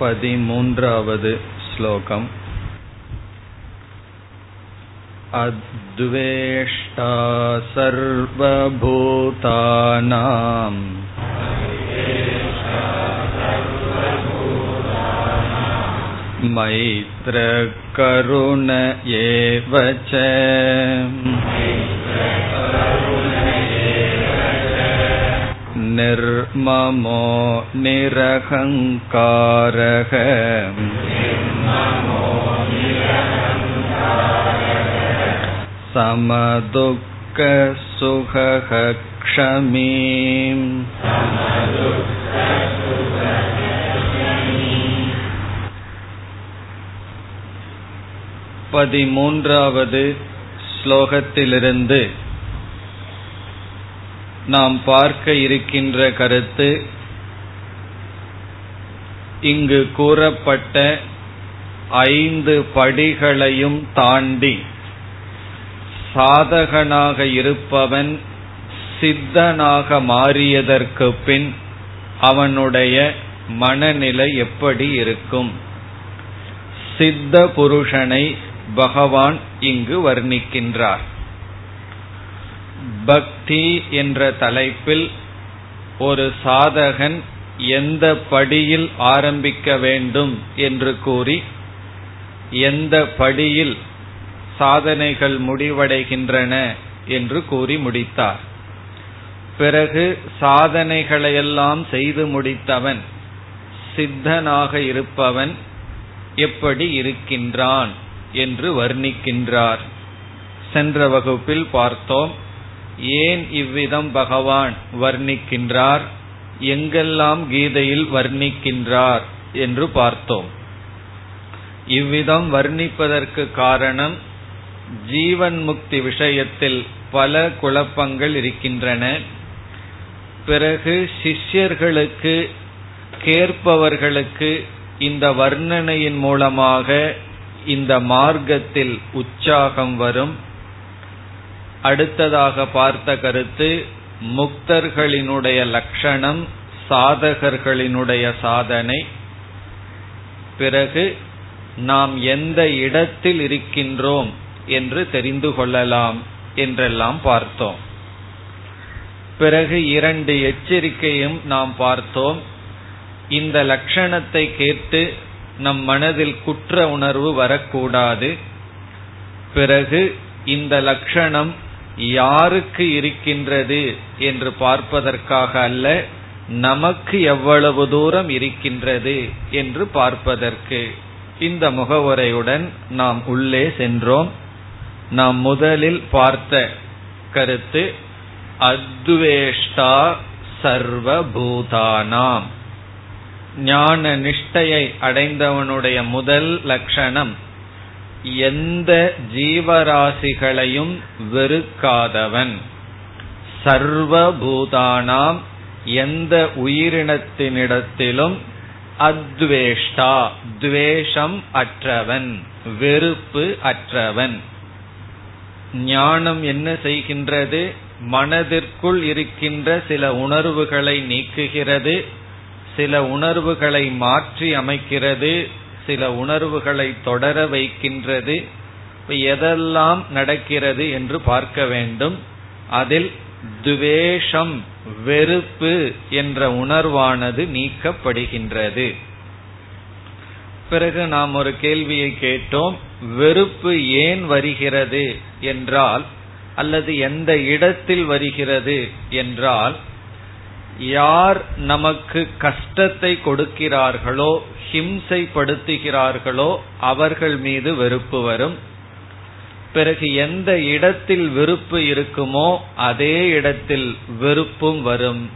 पदिमून्रावद् श्लोकम् अद्वेष्टा सर्वभूतानाम् मैत्रकरुण एव च निर्ममो निरहङ्कारः समदुःखसुखः क्षमीम् பதிமூன்றாவது ஸ்லோகத்திலிருந்து நாம் பார்க்க இருக்கின்ற கருத்து இங்கு கூறப்பட்ட ஐந்து படிகளையும் தாண்டி சாதகனாக இருப்பவன் சித்தனாக மாறியதற்கு பின் அவனுடைய மனநிலை எப்படி இருக்கும்? சித்த புருஷனை பகவான் இங்கு வர்ணிக்கின்றார். பக்தி என்ற தலைப்பில் ஒரு சாதகன் எந்த படியில் ஆரம்பிக்க வேண்டும் என்று கூறி எந்த படியில் சாதனைகள் முடிவடைகின்றன என்று கூறி முடித்தார். பிறகு சாதனைகளையெல்லாம் செய்து முடித்தவன் சித்தனாக இருப்பவன் எப்படி இருக்கின்றான் என்று வர்ணிக்கின்றார். சென்ற வகுப்பில் பார்த்தோம். ஏன் இவ்விதம் பகவான் வர்ணிக்கின்றார்? எங்கெல்லாம் கீதையில் வர்ணிக்கின்றார் என்று பார்த்தோம். இவ்விதம் வர்ணிப்பதற்கு காரணம் ஜீவன் முக்தி விஷயத்தில் பல குழப்பங்கள் இருக்கின்றன. பிறகு சிஷ்யர்களுக்கு கேட்பவர்களுக்கு இந்த வர்ணனையின் மூலமாக இந்த மார்க்கத்தில் உற்சாகம் வரும். அடுத்ததாக பார்த்த கருத்து முக்தர்களினுடைய லட்சணம் சாதகர்களினுடைய சாதனை. பிறகு நாம் எந்த இடத்தில் இருக்கின்றோம் என்று தெரிந்து கொள்ளலாம் என்றெல்லாம் பார்த்தோம். பிறகு இரண்டு எச்சரிக்கையும் நாம் பார்த்தோம். இந்த லட்சணத்தை கேட்டு நம் மனதில் குற்ற உணர்வு வரக்கூடாது. பிறகு இந்த லட்சணம் யாருக்கு இருக்கின்றது என்று பார்ப்பதற்காக அல்ல நமக்கு எவ்வளவு தூரம் இருக்கின்றது என்று பார்ப்பதற்கு. இந்த முகவுரையுடன் நாம் உள்ளே சென்றோம். நாம் முதலில் பார்த்த கருத்து அத்வேஷ்டா சர்வபூதானாம். ஞான நிஷ்டையை அடைந்தவனுடைய முதல் லட்சணம் எந்த ஜீவராசிகளையும் வெறுக்காதவன். சர்வபூதானாம் எந்த உயிரினத்தினிடத்திலும் அத்வேஷ்டா துவேஷம் அற்றவன் வெறுப்பு அற்றவன். ஞானம் என்ன செய்கின்றது? மனதிற்குள் இருக்கின்ற சில உணர்வுகளை நீக்குகிறது சில உணர்வுகளை மாற்றி அமைக்கிறது சில உணர்வுகளை தொடர வைக்கின்றது. எதெல்லாம் நடக்கிறது என்று பார்க்க வேண்டும். அதில் துவேஷம் வெறுப்பு என்ற உணர்வானது நீக்கப்படுகின்றது. பிறகு நாம் ஒரு கேள்வியை கேட்டோம். வெறுப்பு ஏன் வருகிறது என்றால் அல்லது எந்த இடத்தில் வருகிறது என்றால் யார் நமக்கு கஷ்டத்தை கொடுக்கிறார்களோ ஹிம்சைப்படுத்துகிறார்களோ அவர்கள் மீது வெறுப்பு வரும். பிறகு எந்த இடத்தில் வெறுப்பு இருக்குமோ அதே இடத்தில் வெறுப்பும் வரும்.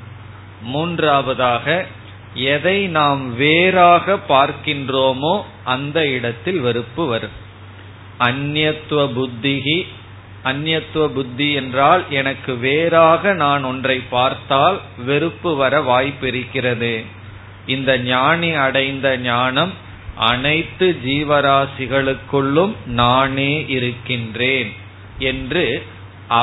மூன்றாவதாக எதை நாம் வேறாக பார்க்கின்றோமோ அந்த இடத்தில் வெறுப்பு வரும். அந்நியத்துவ புத்திகி அந்நியத்துவ புத்தி என்றால் எனக்கு வேறாக நான் ஒன்றை பார்த்தால் வெறுப்பு வர வாய்ப்பிருக்கிறது. இந்த ஞானி அடைந்த ஞானம் அனைத்து ஜீவராசிகளுக்குள்ளும் நானே இருக்கின்றேன் என்று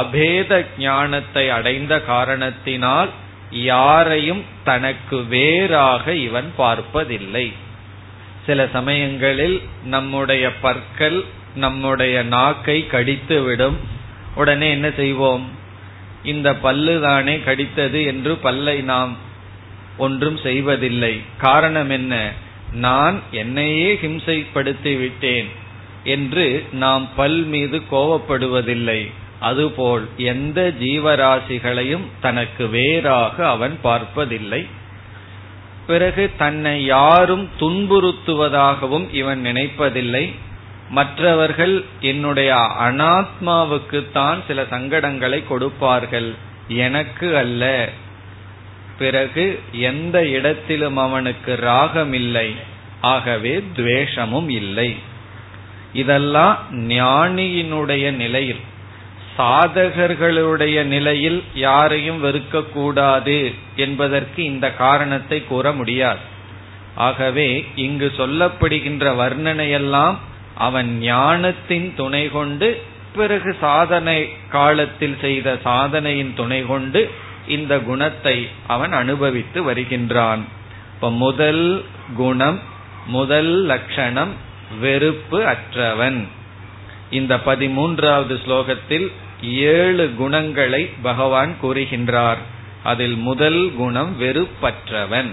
அபேத ஞானத்தை அடைந்த காரணத்தினால் யாரையும் தனக்கு வேறாக இவன் பார்ப்பதில்லை. சில சமயங்களில் நம்முடைய பற்கள் நம்முடைய நாக்கை கடித்துவிடும். உடனே என்ன செய்வோம்? இந்த பல்லு தானே கடித்தது என்று பல்லை நாம் ஒன்றும் செய்வதில்லை. காரணம் என்ன? நான் என்னையே ஹிம்சைப்படுத்தி விட்டேன் என்று நாம் பல் மீது கோவப்படுவதில்லை. அதுபோல் எந்த ஜீவராசிகளையும் தனக்கு வேறாக அவன் பார்ப்பதில்லை. பிறகு தன்னை யாரும் துன்புறுத்துவதாகவும் இவன் நினைப்பதில்லை. மற்றவர்கள் என்னுடைய அனாத்மாவுக்கு தான் சில சங்கடங்களை கொடுப்பார்கள். எனக்கு அல்ல. பிறகு எந்த இடத்திலும் அவனுக்கு ராகம் இல்லை ஆகவே துவேஷமும் இல்லை. இதெல்லாம் ஞானியினுடைய நிலையில் சாதகர்களுடைய நிலையில் யாரையும் வெறுக்கக்கூடாது என்பதற்கு இந்த காரணத்தை கூற முடியாது. ஆகவே இங்கு சொல்லப்படுகின்ற வர்ணனையெல்லாம் அவன் ஞானத்தின் துணை கொண்டு பிறகு சாதனை காலத்தில் செய்த சாதனையின் துணை கொண்டு இந்த குணத்தை அவன் அனுபவித்து வருகின்றான். இப்ப முதல் குணம் முதல் லட்சணம் வெறுப்பு அற்றவன். இந்த பதிமூன்றாவது ஸ்லோகத்தில் ஏழு குணங்களை பகவான் கூறுகின்றார். அதில் முதல் குணம் வெறுப்பற்றவன்.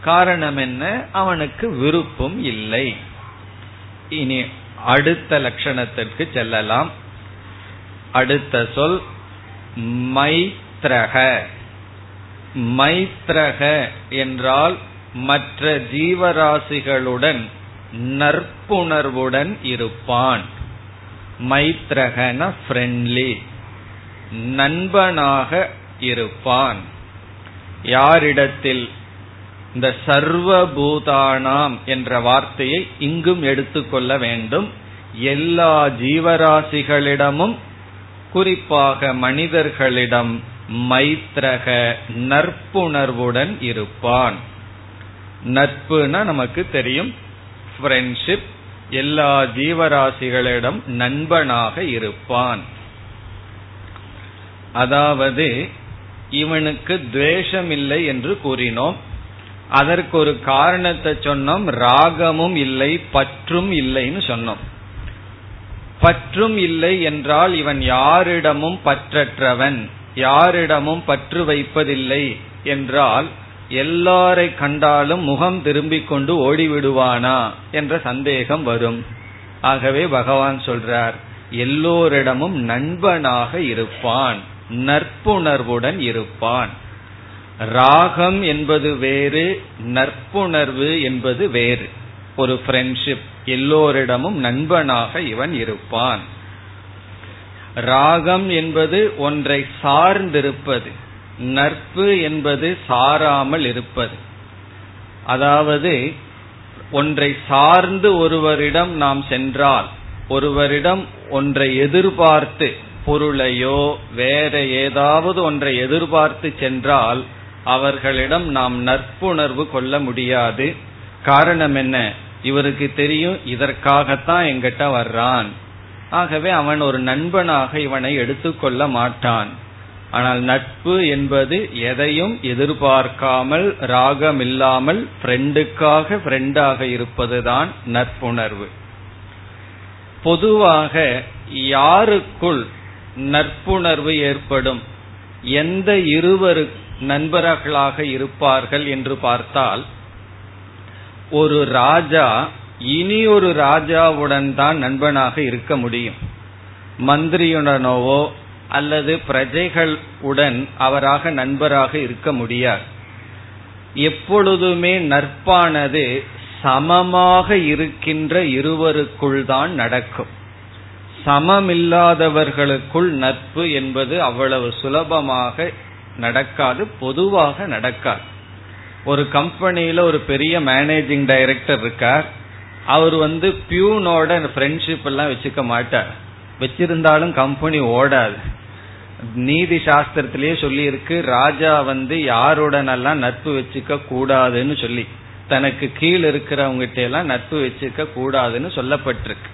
காரணம் என்ன? அவனுக்கு விருப்பம் இல்லை. இனி அடுத்த லட்சணத்திற்கு செல்லலாம். அடுத்த சொல் மைத்ரக. மைத்ரக என்றால் மற்ற ஜீவராசிகளுடன் நற்புணர்வுடன் இருப்பான். மைத்ரகன ஃப்ரெண்ட்லி நண்பனாக இருப்பான். யாரிடத்தில் இந்த சர்வபூதானாம் என்ற வார்த்தையை இங்கும் எடுத்துக்கொள்ள வேண்டும். எல்லா ஜீவராசிகளிடமும் குறிப்பாக மனிதர்களிடம் மைத்ரக நற்புணர்வுடன் இருப்பான். நட்புனா நமக்கு தெரியும். ஃப்ரெண்ட்ஷிப் எல்லா ஜீவராசிகளிடம் நண்பனாக இருப்பான். அதாவது இவனுக்கு துவேஷம் இல்லை என்று கூறினோம். அதற்கு ஒரு காரணத்தை சொன்னோம் ராகமும் இல்லை பற்றும் இல்லைன்னு சொன்னோம். பற்றும் இல்லை என்றால் இவன் யாரிடமும் பற்றற்றவன் யாரிடமும் பற்று வைப்பதில்லை என்றால் எல்லாரை கண்டாலும் முகம் திரும்பிக் கொண்டு ஓடிவிடுவானா என்ற சந்தேகம் வரும். ஆகவே பகவான் சொல்றார் எல்லோரிடமும் நண்பனாக இருப்பான் நற்புணர்வுடன் இருப்பான். ராகம் என்பது வேறு நற்புணர்வு என்பது வேறு. ஒரு ஃப்ரெண்ட்ஷிப் எல்லோரிடமும் நண்பனாக இவன் இருப்பான். ராகம் என்பது ஒன்றை சார்ந்திருப்பது நட்பு என்பது சாராமல் இருப்பது. அதாவது ஒன்றை சார்ந்து ஒருவரிடம் நாம் சென்றால் ஒருவரிடம் ஒன்றை எதிர்பார்த்து பொருளையோ வேற ஏதாவது ஒன்றை எதிர்பார்த்து சென்றால் அவர்களிடம் நாம் நட்புணர்வு கொள்ள முடியாது. காரணம் என்ன? இவருக்கு தெரியும் இதற்காகத்தான் எங்கிட்ட வர்றான். ஆகவே அவன் ஒரு நண்பனாக இவனை எடுத்துக்கொள்ள மாட்டான். ஆனால் நட்பு என்பது எதையும் எதிர்பார்க்காமல் ராகமில்லாமல் ஃப்ரெண்டுக்காக ஃப்ரெண்டாக இருப்பதுதான் நட்புணர்வு பொதுவாக யாருக்குள் நட்புணர்வு ஏற்படும்? எந்த இருவருக்கு நண்பர்களாக இருப்பார்கள் என்று பார்த்தால் ஒரு ராஜா இனி ஒரு ராஜாவுடன் தான் நண்பனாக இருக்க முடியும். மந்திரியுடனோவோ அல்லது பிரஜைகள் உடன் அவராக நண்பராக இருக்க முடியாது. எப்பொழுதுமே நட்பானது சமமாக இருக்கின்ற இருவருக்குள் தான் நடக்கும். சமமில்லாதவர்களுக்குள் நட்பு என்பது அவ்வளவு சுலபமாக நடக்காது பொதுவாக நடக்காது. ஒரு கம்பெனியில ஒரு பெரிய மேனேஜிங் டைரக்டர் இருக்கார். அவர் வந்து பியூனோட ஃப்ரெண்ட்ஷிப் எல்லாம் வச்சுக்க மாட்டார். வச்சிருந்தாலும் கம்பெனி ஓடாது. நீதி சாஸ்திரத்திலேயே சொல்லி இருக்கு ராஜா வந்து யாருடன் எல்லாம் நட்பு வச்சுக்க கூடாதுன்னு சொல்லி. தனக்கு கீழ் இருக்கிறவங்கிட்ட எல்லாம் நட்பு வச்சுக்க கூடாதுன்னு சொல்லப்பட்டிருக்கு.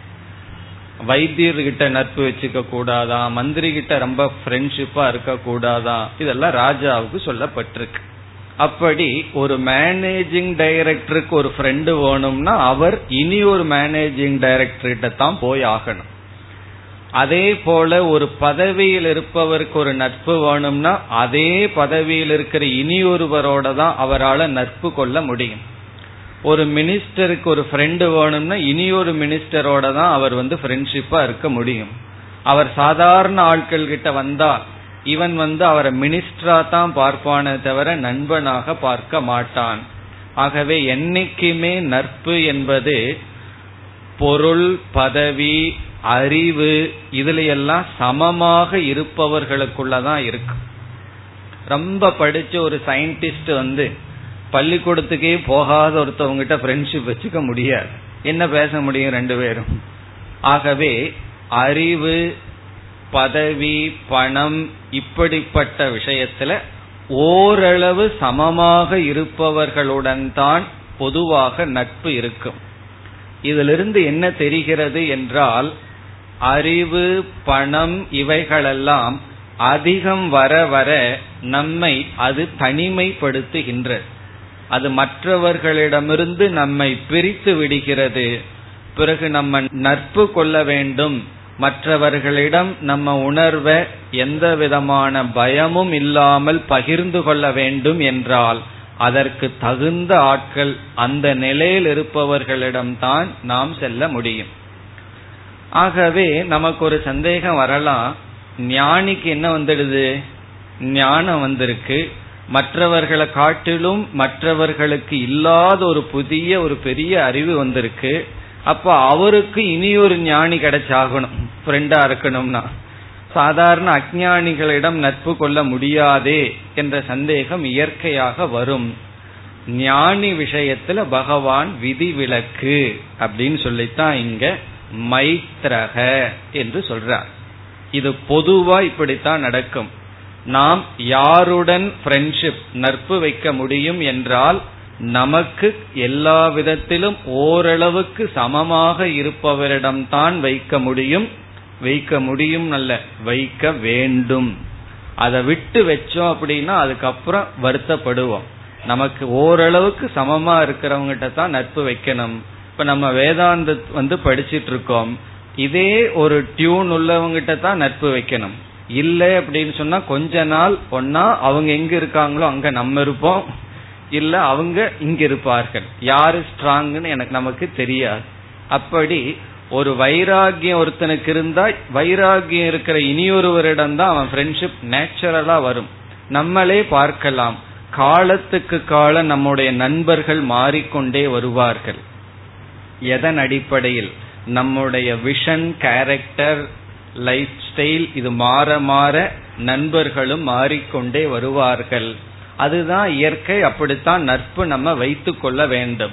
வைத்தியர்கிட்ட நட்பு வச்சுக்க கூடாதா? மந்திரி கிட்ட ரொம்ப ஃப்ரெண்ட்ஷிப்பா இருக்க கூடாதா? இதெல்லாம் ராஜாவுக்கு சொல்லப்பட்டிருக்கு. அப்படி ஒரு மேனேஜிங் டைரக்டருக்கு ஒரு ஃப்ரெண்டு வேணும்னா அவர் இனி ஒரு மேனேஜிங் டைரக்டர்கிட்ட தான் போய் ஆகணும். அதே போல ஒரு பதவியில் இருப்பவருக்கு ஒரு நட்பு வேணும்னா அதே பதவியில் இருக்கிற இனி ஒருவரோட தான் அவரால் நட்பு கொள்ள முடியும். ஒரு மினிஸ்டருக்கு ஒரு ஃப்ரெண்டு வேணும்னா இனி ஒரு மினிஸ்டரோட தான் அவர் வந்து ஃப்ரெண்ட்ஷிப்பா இருக்க முடியும். அவர் சாதாரண ஆட்கள் கிட்ட வந்தா இவன் வந்து அவரை மினிஸ்டரா தான் பார்ப்பானே தவிர நண்பனாக பார்க்க மாட்டான். ஆகவே என்னைக்குமே நட்பு என்பது பொருள் பதவி அறிவு இதுல எல்லாம் சமமாக இருப்பவர்களுக்குள்ளதான் இருக்கு. ரொம்ப படிச்ச ஒரு சயின்டிஸ்ட் வந்து பள்ளிக்கூடத்துக்கே போகாத ஒருத்தவங்கிட்ட ஃப்ரெண்ட்ஷிப் வச்சுக்க முடியாது. என்ன பேச முடியும் ரெண்டு பேரும்? ஆகவே அறிவு பதவி பணம் இப்படிப்பட்ட விஷயத்துல ஓரளவு சமமாக இருப்பவர்களுடன் தான் பொதுவாக நட்பு இருக்கும். இதிலிருந்து என்ன தெரிகிறது என்றால் அறிவு பணம் இவைகளெல்லாம் அதிகம் வர வர நம்மை அது தனிமைப்படுத்துகின்றது. அது மற்றவர்களிடமிருந்து நம்மை பிரித்து விடுகிறது. பிறகு நம்ம நட்பு கொள்ள வேண்டும். மற்றவர்களிடம் நம்ம உணர்வை எந்த விதமான பயமும் இல்லாமல் பகிர்ந்து கொள்ள வேண்டும் என்றால் அதற்கு தகுந்த ஆட்கள் அந்த நிலையில் இருப்பவர்களிடம்தான் நாம் செல்ல முடியும். ஆகவே நமக்கு ஒரு சந்தேகம் வரலாம். ஞானிக்கு என்ன வந்துடுது? ஞானம் வந்திருக்கு. மற்றவர்களை காட்டிலும் மற்றவர்களுக்கு இல்லாத ஒரு புதிய ஒரு பெரிய அறிவு வந்திருக்கு. அப்ப அவருக்கு இனி ஒரு ஞானி கிடைச்சாகணும். ஃப்ரெண்டா இருக்கணும்னா. சாதாரண அஜானிகளிடம் நட்பு கொள்ள முடியாதே என்ற சந்தேகம் இயற்கையாக வரும். ஞானி விஷயத்துல பகவான் விதிவிலக்கு அப்படின்னு சொல்லித்தான் இங்க மைத்ரக என்று சொல்றார். இது பொதுவா இப்படித்தான் நடக்கும். நாம் யாருடன் ஃப்ரெண்ட்ஷிப் நட்பு வைக்க முடியும் என்றால் நமக்கு எல்லா விதத்திலும் ஓரளவுக்கு சமமாக இருப்பவரிடம்தான் வைக்க முடியும். வைக்க முடியும் அல்ல வைக்க வேண்டும். அதை விட்டு வச்சோம் அப்படின்னா அதுக்கப்புறம் வருத்தப்படுவோம். நமக்கு ஓரளவுக்கு சமமா இருக்கிறவங்கிட்ட தான் நட்பு வைக்கணும். இப்ப நம்ம வேதாந்த வந்து படிச்சிட்டு இருக்கோம். இதே ஒரு டியூன் உள்ளவங்கிட்ட தான் நட்பு வைக்கணும். இல்லை அப்படின்னு சொன்னா கொஞ்ச நாள் ஒன்னா அவங்க எங்க இருக்காங்களோ அங்க நம்ம இருப்போம். இல்ல அவங்க இங்க இருப்பார்கள். யாரு ஸ்ட்ராங்னு எனக்கு நமக்கு தெரியாது. அப்படி ஒரு வைராகியம் ஒருத்தனுக்கு இருந்தா வைராகியம் இருக்கிற இனியொருவரிடம் தான் அவன் ஃப்ரெண்ட்ஷிப் நேச்சுரலா வரும். நம்மளே பார்க்கலாம். காலத்துக்கு காலம் நம்முடைய நண்பர்கள் மாறிக்கொண்டே வருவார்கள். எதன் அடிப்படையில்? நம்முடைய விஷன் கேரக்டர் லைஃப் ஸ்டைல் இது மாற மாற நண்பர்களும் மாறிக்கொண்டே வருவார்கள். அதுதான் இயற்கை அப்படித்தான் நட்பு நம்ம வைத்துக் கொள்ள வேண்டும்.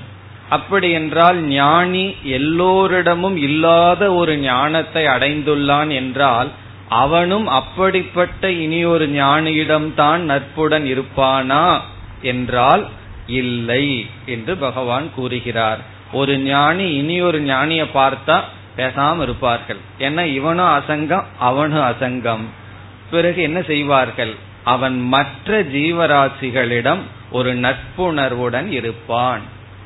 அப்படி என்றால் ஞானி எல்லோரிடமும் இல்லாத ஒரு ஞானத்தை அடைந்துள்ளான் என்றால் அவனும் அப்படிப்பட்ட இனி ஒரு ஞானியிடம்தான் நட்புடன் இருப்பானா என்றால் இல்லை என்று பகவான் கூறுகிறார். ஒரு ஞானி இனி ஒரு ஞானியை பார்த்தா பேசாம இருப்பார்கள். ஏன்னா இவனும் அசங்கம் அவனும் அசங்கம். பிறகு என்ன செய்வார்கள்? அவன் மற்ற ஜீவராசிகளிடம் ஒரு நட்புணர்வுடன் இருப்பான்.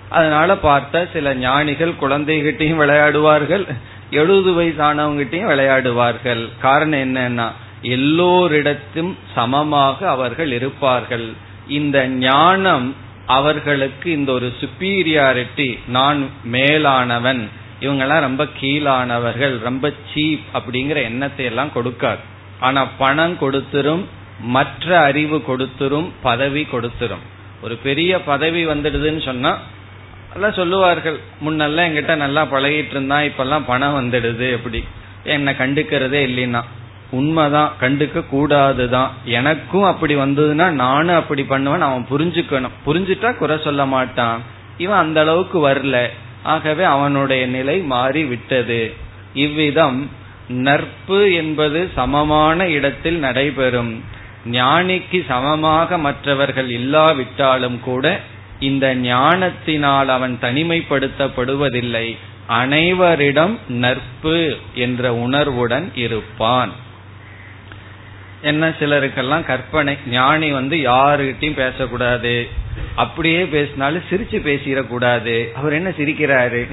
அதனால பார்த்த சில ஞானிகள் குழந்தைகிட்டையும் விளையாடுவார்கள் எழுபது வயசானவங்கிட்டையும் விளையாடுவார்கள். காரணம் என்னன்னா எல்லோரிடத்தும் சமமாக அவர்கள் இருப்பார்கள். இந்த ஞானம் அவர்களுக்கு இந்த ஒரு சுப்பீரியாரிட்டி நான் மேலானவன் இவங்கெல்லாம் ரொம்ப கீழானவர்கள் ரொம்ப சீப் அப்படிங்கிற எண்ணத்தை எல்லாம் கொடுக்காது. ஆனா பணம் கொடுத்துரும் மற்ற அறிவு கொடுத்துரும் பதவி கொடுத்துரும். ஒரு பெரிய பதவி வந்துடுதுன்னு சொன்னா எல்லாம் சொல்லுவார்கள். முன்னெல்லாம் எங்கிட்ட நல்லா பழகிட்டு இருந்தா இப்பெல்லாம் பணம் வந்துடுது அப்படி. என்னை கண்டுக்கிறதே இல்லைன்னா. உண்மைதான் கண்டுக்க கூடாதுதான். எனக்கும் அப்படி வந்ததுன்னா நானும் அப்படி பண்ணுவேன் அவன் புரிஞ்சுக்கணும். புரிஞ்சுட்டா குறை சொல்ல மாட்டான். இவன் அந்த அளவுக்கு வரல. ஆகவே அவனுடைய நிலை மாறி விட்டது இவ்விதம் நட்பு என்பது சமமான இடத்தில் நடைபெறும். ஞானிக்கு சமமாக மற்றவர்கள் இல்லாவிட்டாலும் கூட இந்த ஞானத்தினால் அவன் தனிமைப்படுத்தப்படுவதில்லை. அனைவரிடம் நட்பு என்ற உணர்வுடன் இருப்பான். என்ன சிலருக்கெல்லாம் கற்பனை ஞானி வந்து யாருகிட்டையும் பேசக்கூடாது. அப்படியே பேசினாலும் சிரிச்சு பேசிடக்கூடாது. அவர் என்ன சிரிக்கிறாரு?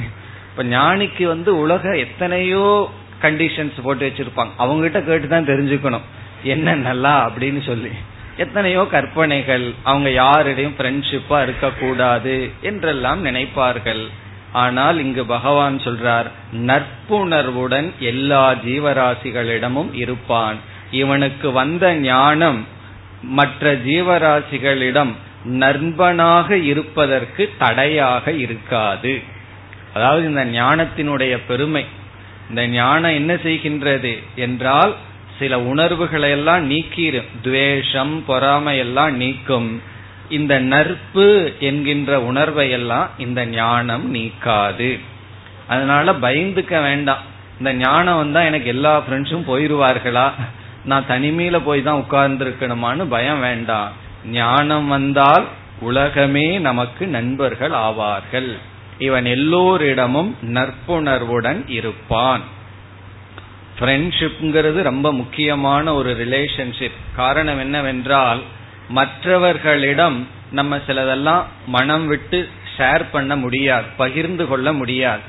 இப்ப ஞானிக்கு வந்து உலக எத்தனையோ கண்டிஷன்ஸ் போட்டு வச்சிருப்பாங்க. அவங்க கிட்ட கேட்டுதான் தெரிஞ்சுக்கணும். என்ன நல்லா அப்படின்னு சொல்லி. எத்தனையோ கற்பனைகள். அவங்க யாரிடையும் ஃப்ரெண்ட்ஷிப்பா இருக்கக்கூடாது என்றெல்லாம் நினைப்பார்கள். ஆனால் இங்கு பகவான் சொல்றார் நட்புணர்வுடன் எல்லா ஜீவராசிகளிடமும் இருப்பான். இவனுக்கு வந்த ஞானம் மற்ற ஜீவராசிகளிடம் நண்பனாக இருப்பதற்கு தடையாக இருக்காது. அதாவது இந்த ஞானத்தினுடைய பெருமை இந்த ஞானம் என்ன செய்கின்றது என்றால் சில உணர்வுகளை எல்லாம் நீக்கிடும் துவேஷம் பொறாமை எல்லாம் நீக்கும். இந்த நற்பு என்கின்ற உணர்வை எல்லாம் இந்த ஞானம் நீக்காது. அதனால பயந்துக்க வேண்டாம். இந்த ஞானம் வந்தா எனக்கு எல்லா ஃப்ரெண்ட்ஸும் போயிருவார்களா? நான் தனிமையில போய் தான் உட்கார்ந்து இருக்கணுமான்னு பயம் வேண்டாம். ஞானம் வந்தால் உலகமே நமக்கு நண்பர்கள் ஆவார்கள். இவன் எல்லோரிடமும் நற்புணர்வுடன் இருப்பான். ஃப்ரெண்ட்ஷிப்ங்கிறது ரொம்ப முக்கியமான ஒரு ரிலேஷன்ஷிப் காரணம் என்னவென்றால் மற்றவர்களிடம் நம்ம சிலதெல்லாம் மனம் விட்டு ஷேர் பண்ண முடியாது பகிர்ந்து கொள்ள முடியாது.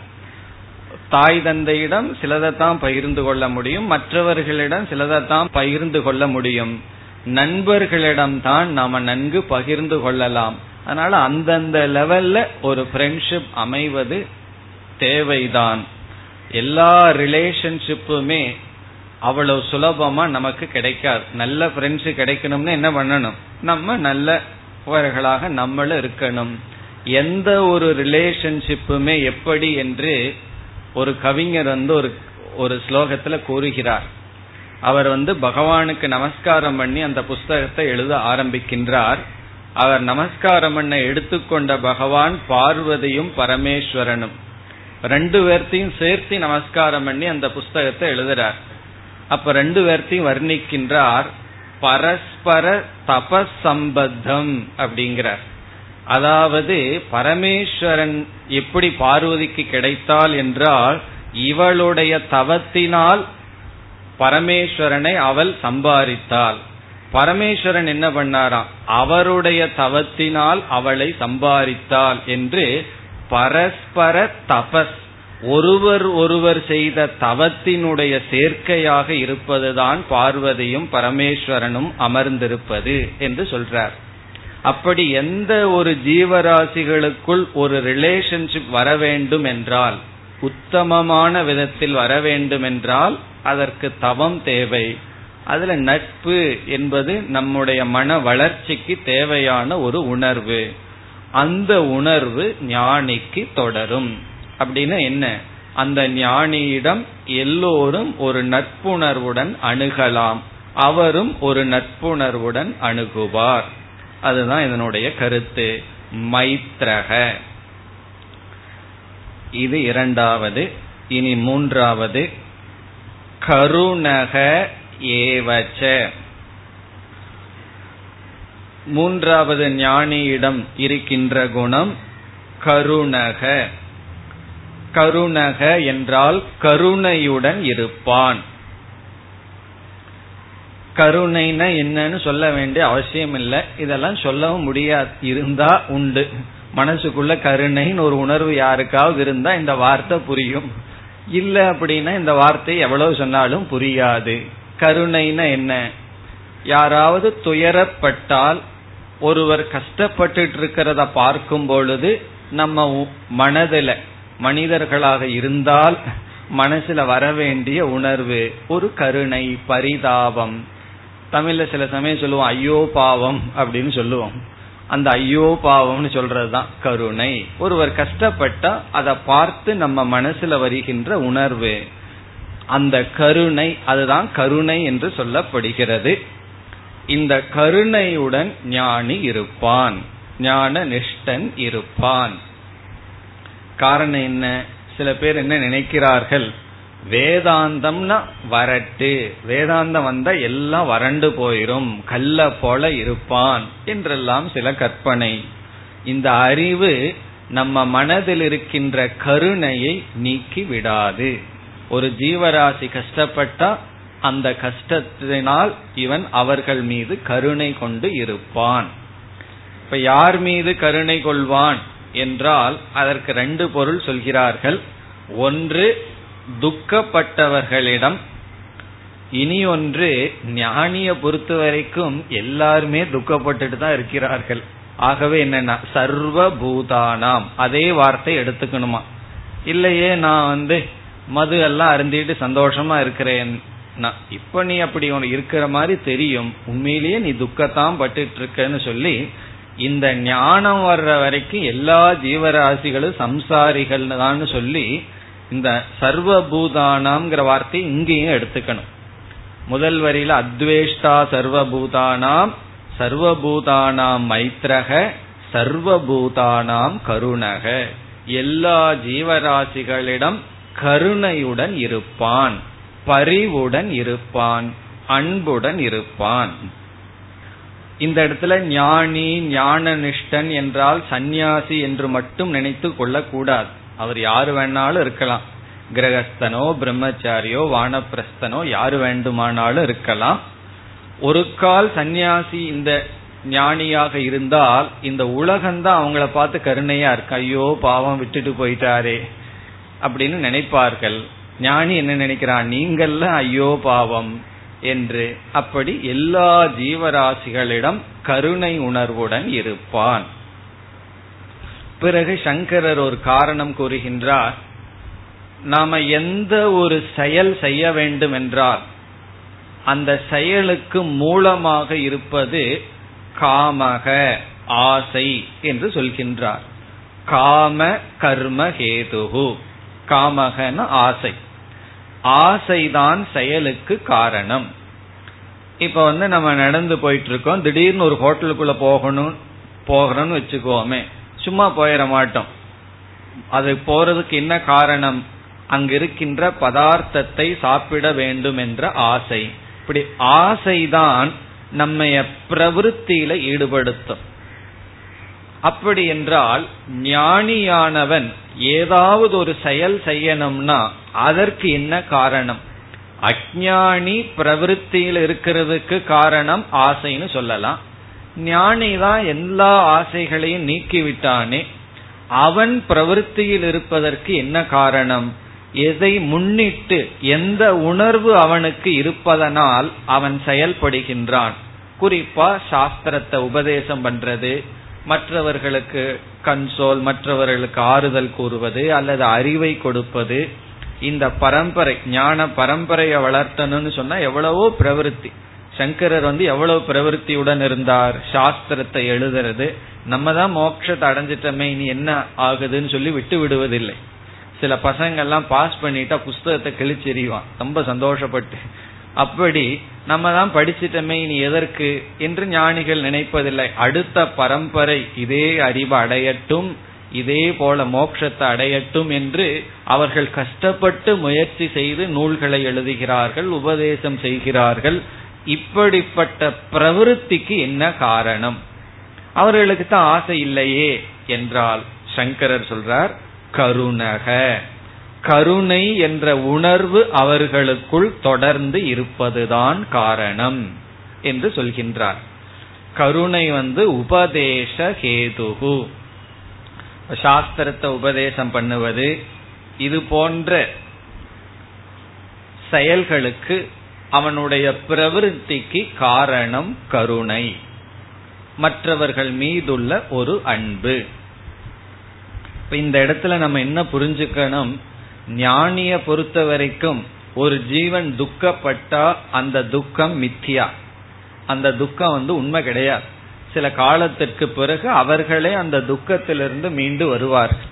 தாய் தந்தையிடம் சிலதைத்தான் பகிர்ந்து கொள்ள முடியும் மற்றவர்களிடம் சிலதைத்தான் பகிர்ந்து கொள்ள முடியும். நண்பர்களிடம்தான் நாம நன்கு பகிர்ந்து கொள்ளலாம். அதனால அந்தந்த லெவல்ல ஒரு ஃப்ரெண்ட்ஷிப் அமைவது தேவைதான். எல்லா ரிலேஷன்ஷிப்புமே அவ்வளவு சுலபமா நமக்கு கிடைக்காது. நல்ல ஃப்ரெண்ட்ஸ் கிடைக்கணும்னு என்ன பண்ணணும்? நம்ம நல்லவர்களாக நம்மளும் இருக்கணும். எந்த ஒரு ரிலேஷன்ஷிப்புமே எப்படி என்று ஒரு கவிஞர் வந்து ஒரு ஒரு ஸ்லோகத்துல கூறுகிறார். அவர் வந்து பகவானுக்கு நமஸ்காரம் பண்ணி அந்த புஸ்தகத்தை எழுத ஆரம்பிக்கின்றார். அவர் நமஸ்காரம் பண்ண எடுத்துக்கொண்ட பகவான் பார்வதியும் பரமேஸ்வரனும். ரெண்டு பேர்த்தையும் சேர்த்து நமஸ்காரம் பண்ணி அந்த புஸ்தகத்தை எழுதுறார். அப்ப ரெண்டு பேர்த்தையும் வர்ணிக்கின்றார். பரஸ்பர தபசம்பத்தம் அப்படிங்கிறார். அதாவது பரமேஸ்வரன் எப்படி பார்வதிக்கு கிடைத்தால் என்றால் இவளுடைய தவத்தினால் பரமேஸ்வரனை அவள் சம்பாதித்தாள். பரமேஸ்வரன் என்ன பண்ணாராம்? அவருடைய தவத்தினால் அவளை சம்பாதித்தாள் என்று பரஸ்பர தபஸ் ஒருவர் ஒருவர் செய்த தவத்தினுடைய சேர்க்கையாக இருப்பதுதான் பார்வதியும் பரமேஸ்வரனும் அமர்ந்திருப்பது என்று சொல்றார். அப்படி எந்த ஒரு ஜீவராசிகளுக்குள் ஒரு ரிலேஷன்ஷிப் வர வேண்டும் என்றால் உத்தமமான விதத்தில் வர வேண்டும் என்றால் அதற்கு தவம் தேவை. அதுல நட்பு என்பது நம்முடைய மன வளர்ச்சிக்கு தேவையான ஒரு உணர்வு. அந்த உணர்வு ஞானிக்கு தொடரும். அப்படின்னு என்ன? அந்த ஞானியிடம் எல்லோரும் ஒரு நட்புணர்வுடன் அணுகலாம். அவரும் ஒரு நட்புணர்வுடன் அணுகுவார். அதுதான் இதனுடைய கருத்து. மைத்ரக. இது இரண்டாவது இனி மூன்றாவது. கருணக ஏவச்ச. மூன்றாவது ஞானியிடம் இருக்கின்ற குணம் கருணக. கருணக என்றால் கருணையுடன் இருப்பான். கருணைனா என்னன்னு சொல்ல வேண்டிய அவசியம் இல்லை இதெல்லாம் சொல்லவும் முடியாது இருந்தா உண்டு. மனசுக்குள்ள கருணைன்னு ஒரு உணர்வு யாருக்காவது இருந்தா இந்த வார்த்தை புரியும். இல்ல அப்படின்னா இந்த வார்த்தை எவ்வளவு சொன்னாலும் புரியாது. கருணைனா என்ன? யாராவது துயரப்பட்டால் ஒருவர் கஷ்டப்பட்டு இருக்கிறத பார்க்கும் பொழுது நம்ம மனதில மனிதர்களாக இருந்தால் மனசுல வர வேண்டிய உணர்வு ஒரு கருணை பரிதாபம். தமிழ்ல சில சமயம் சொல்லுவோம் ஐயோ பாவம் அப்படின்னு சொல்லுவோம். அந்த ஐயோ பாவம்னு சொல்றதுதான் கருணை. ஒருவர் கஷ்டப்பட்டா அதை பார்த்து நம்ம மனசுல வருகின்ற உணர்வு. அந்த கருணை அதுதான் கருணை என்று சொல்லப்படுகிறது. இந்த கருணையுடன் ஞானி இருப்பான். ஞான நிஷ்டன் இருப்பான். காரணம் என்ன? சில பேர் என்ன நினைக்கிறார்கள்? வேதாந்தம்னா வரட்டு. வேதாந்தம் வந்தா எல்லாம் வறண்டு போயிரும். கல்ல போல இருப்பான் என்றெல்லாம் சில கற்பனை. இந்த அறிவு நம்ம மனதில் இருக்கின்ற கருணையை நீக்கி விடாது. ஒரு ஜீவராசி கஷ்டப்பட்டா அந்த கஷ்டத்தினால் இவன் அவர்கள் மீது கருணை கொண்டு இருப்பான். இப்ப யார் மீது கருணை கொள்வான்? என்றால் அதற்கு ரெண்டு பொருள் சொல்கிறார்கள். ஒன்று துக்கப்பட்டவர்களிடம் இனி ஒன்று ஞானிய பொறுத்த வரைக்கும் எல்லாருமே துக்கப்பட்டுட்டு தான் இருக்கிறார்கள். ஆகவே என்னன்னா சர்வ பூதானாம் அதே வார்த்தை எடுத்துக்கணுமா? இல்லையே நான் வந்து மது எல்லாம் அருந்திட்டு சந்தோஷமா இருக்கிறேன் இப்ப நீ அப்படி உனக்கு இருக்கிற மாதிரி தெரியும். உண்மையிலேயே நீ துக்கத்தான் பட்டுட்டு இருக்கன்னு சொல்லி இந்த ஞானம் வர்ற வரைக்கும் எல்லா ஜீவராசிகளும் சம்சாரிகள் தான் சொல்லி இந்த சர்வபூதானாம்ங்கிற வார்த்தை இங்கேயும் எடுத்துக்கணும். முதல் வரியில அத்வேஷ்டா சர்வபூதானாம் சர்வபூதானாம் மைத்ரக சர்வபூதானாம் கருணக. எல்லா ஜீவராசிகளிடம் கருணையுடன் இருப்பான் பரிவுடன் இருப்பான் அன்புடன் இருப்பான். இந்த இடத்துல ஞானி ஞான நிஷ்டன் என்றால் சந்நியாசி என்று மட்டும் நினைத்து கொள்ளக்கூடாது. அவர் யாரு வேணாலும் இருக்கலாம். கிரகஸ்தனோ பிரம்மச்சாரியோ வானப்பிரஸ்தனோ யாரு வேண்டுமானாலும் இருக்கலாம். ஒரு கால் சந்நியாசி இந்த ஞானியாக இருந்தால் இந்த உலகம்தான் அவங்கள பார்த்து கருணையா இருக்கு. ஐயோ பாவம் விட்டுட்டு போயிட்டாரே அப்படின்னு நினைப்பார்கள். ஞானி என்ன நினைக்கிறான்? நீங்கள்ல ஐயோ பாவம் என்று. அப்படி எல்லா ஜீவராசிகளிடம் கருணை உணர்வுடன் இருப்பான். பிறகு சங்கரர் ஒரு காரணம் கூறுகின்றார். நாம எந்த ஒரு செயல் செய்ய வேண்டும் என்றால் அந்த செயலுக்கு மூலமாக இருப்பது காமக ஆசை என்று சொல்கின்றார். காம கர்ம ஹேதுகு காமகன ஆசை. ஆசைதான் செயலுக்கு காரணம். இப்ப வந்து நம்ம நடந்து போயிட்டு இருக்கோம். திடீர்னு ஒரு ஹோட்டலுக்குள்ள போகணும் போகிறோம்னு வச்சுக்கோமே. சும்மா போயிட மாட்டோம். அது போறதுக்கு என்ன காரணம்? அங்கிருக்கின்ற பதார்த்தத்தை சாப்பிட வேண்டும் என்ற ஆசை. இப்படி ஆசைதான் நம்மைய பிரவருத்தியில ஈடுபடுத்தும். அப்படி என்றால் ஞானியானவன் ஏதாவது ஒரு செயல் செய்யணும்னா அதற்கு என்ன காரணம்? அஜானி பிரவருத்தியில் இருக்கிறதுக்கு காரணம் ஆசைன்னு சொல்லலாம். ஞானி தான் எல்லா ஆசைகளையும் நீக்கிவிட்டானே. அவன் பிரவருத்தியில் இருப்பதற்கு என்ன காரணம்? எதை முன்னிட்டு எந்த உணர்வு அவனுக்கு இருப்பதனால் அவன் செயல்படுகின்றான். குறிப்பா சாஸ்திரத்தை உபதேசம் பண்றது மற்றவர்களுக்கு கன்சோல் மற்றவர்களுக்கு ஆறுதல் கூறுவது அல்லது அறிவை கொடுப்பது இந்த பரம்பரை ஞான பரம்பரையை வளர்த்தணும்னு சொன்னா எவ்வளவோ பிரவருத்தி. சங்கரர் வந்து எவ்வளவு பிரவருத்தியுடன் இருந்தார் சாஸ்திரத்தை எழுதுறது நம்ம தான் மோட்சத்தை அடைஞ்சிட்டமே இனி என்ன ஆகுதுன்னு சொல்லி விட்டு விடுவதில்லை. சில பசங்கள்லாம் பாஸ் பண்ணிட்டா புஸ்தகத்தை கிழிச்செறிவான். ரொம்ப சந்தோஷப்பட்டு. அப்படி நம்ம தான் படிச்சிட்டமே இனி எதற்கு என்று ஞானிகள் நினைப்பதில்லை. அடுத்த பரம்பரை இதே அறிவு அடையட்டும் இதே போல மோட்சத்தை அடையட்டும் என்று அவர்கள் கஷ்டப்பட்டு முயற்சி செய்து நூல்களை எழுதுகிறார்கள் உபதேசம் செய்கிறார்கள். இப்படிப்பட்ட பிரவருத்திக்கு என்ன காரணம்? அவர்களுக்கு தான் ஆசை இல்லையே என்றால் சங்கரர் சொல்றார் கருணக. கருணை என்ற உணர்வு அவர்களுக்குள் தொடர்ந்து இருப்பதுதான் காரணம் என்று சொல்கின்றார். கருணை வந்து உபதேச ஹேதுகு. சாஸ்திரத்தை உபதேசம் பண்ணுவது இது போன்ற செயல்களுக்கு அவனுடைய பிரவருத்திக்கு காரணம் கருணை. மற்றவர்கள் மீதுள்ள ஒரு அன்பு. இந்த இடத்துல நம்ம என்ன புரிஞ்சுக்கணும்? ஞானிய பொறுத்த வரைக்கும் ஒரு ஜீவன் துக்கப்பட்டா அந்த துக்கம் மித்தியா. அந்த துக்கம் வந்து உண்மை கிடையாது. சில காலத்திற்கு பிறகு அவர்களே அந்த துக்கத்திலிருந்து மீண்டு வருவார்கள்.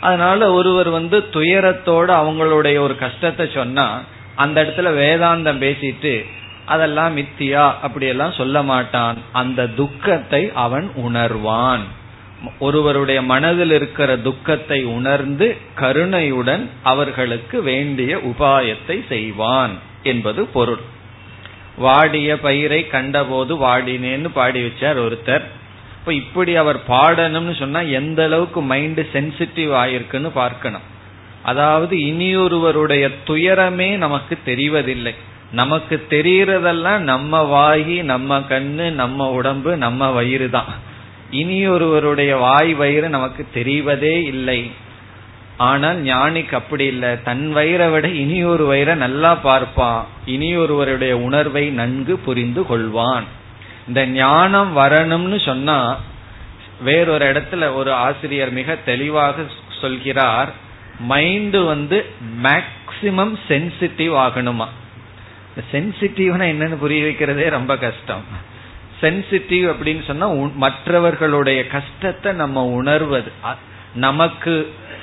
அதனால ஒருவர் வந்து துயரத்தோட அவங்களுடைய ஒரு கஷ்டத்தை சொன்னா அந்த இடத்துல வேதாந்தம் பேசிட்டு அதெல்லாம் மித்தியா? அப்படியெல்லாம் சொல்ல மாட்டான். அந்த துக்கத்தை அவன் உணர்வான். ஒருவருடைய மனதில் இருக்கிற துக்கத்தை உணர்ந்து கருணையுடன் அவர்களுக்கு வேண்டிய உபாயத்தை செய்வான் என்பது பொருள். வாடிய பயிரை கண்டபோது வாடினேன்னு பாடி வச்சார் ஒருத்தர். இப்ப இப்படி அவர் பாடணும்னு சொன்னா எந்த அளவுக்கு மைண்ட் சென்சிட்டிவ் ஆயிருக்குன்னு பார்க்கணும். அதாவது இனியொருவருடைய துயரமே நமக்கு தெரிவதில்லை. நமக்கு தெரியறதெல்லாம் நம்ம வாயி நம்ம கண்ணு நம்ம உடம்பு நம்ம வயிறு தான். இனி ஒருவருடைய வாய் வயிறு நமக்கு தெரிவதே இல்லை. ஆனால் ஞானிக்கு அப்படி இல்லை. தன் வயிறை விட இனி ஒரு வயிறை நல்லா பார்ப்பான் இனி ஒருவருடைய உணர்வை நன்கு புரிந்து கொள்வான். இந்த ஞானம் வரணும்னு சொன்னா வேறொரு இடத்துல ஒரு ஆசிரியர் மிக தெளிவாக சொல்கிறார். மைண்ட் வந்து மேக்சிமம் சென்சிட்டிவ் ஆகணுமா? சென்சிட்டிவ்னா என்னன்னு புரிய வைக்கிறதே ரொம்ப கஷ்டம். சென்சிட்டிவ் அப்படின்னு சொன்னா மற்றவர்களுடைய கஷ்டத்தை நம்ம உணர்வது. நமக்கு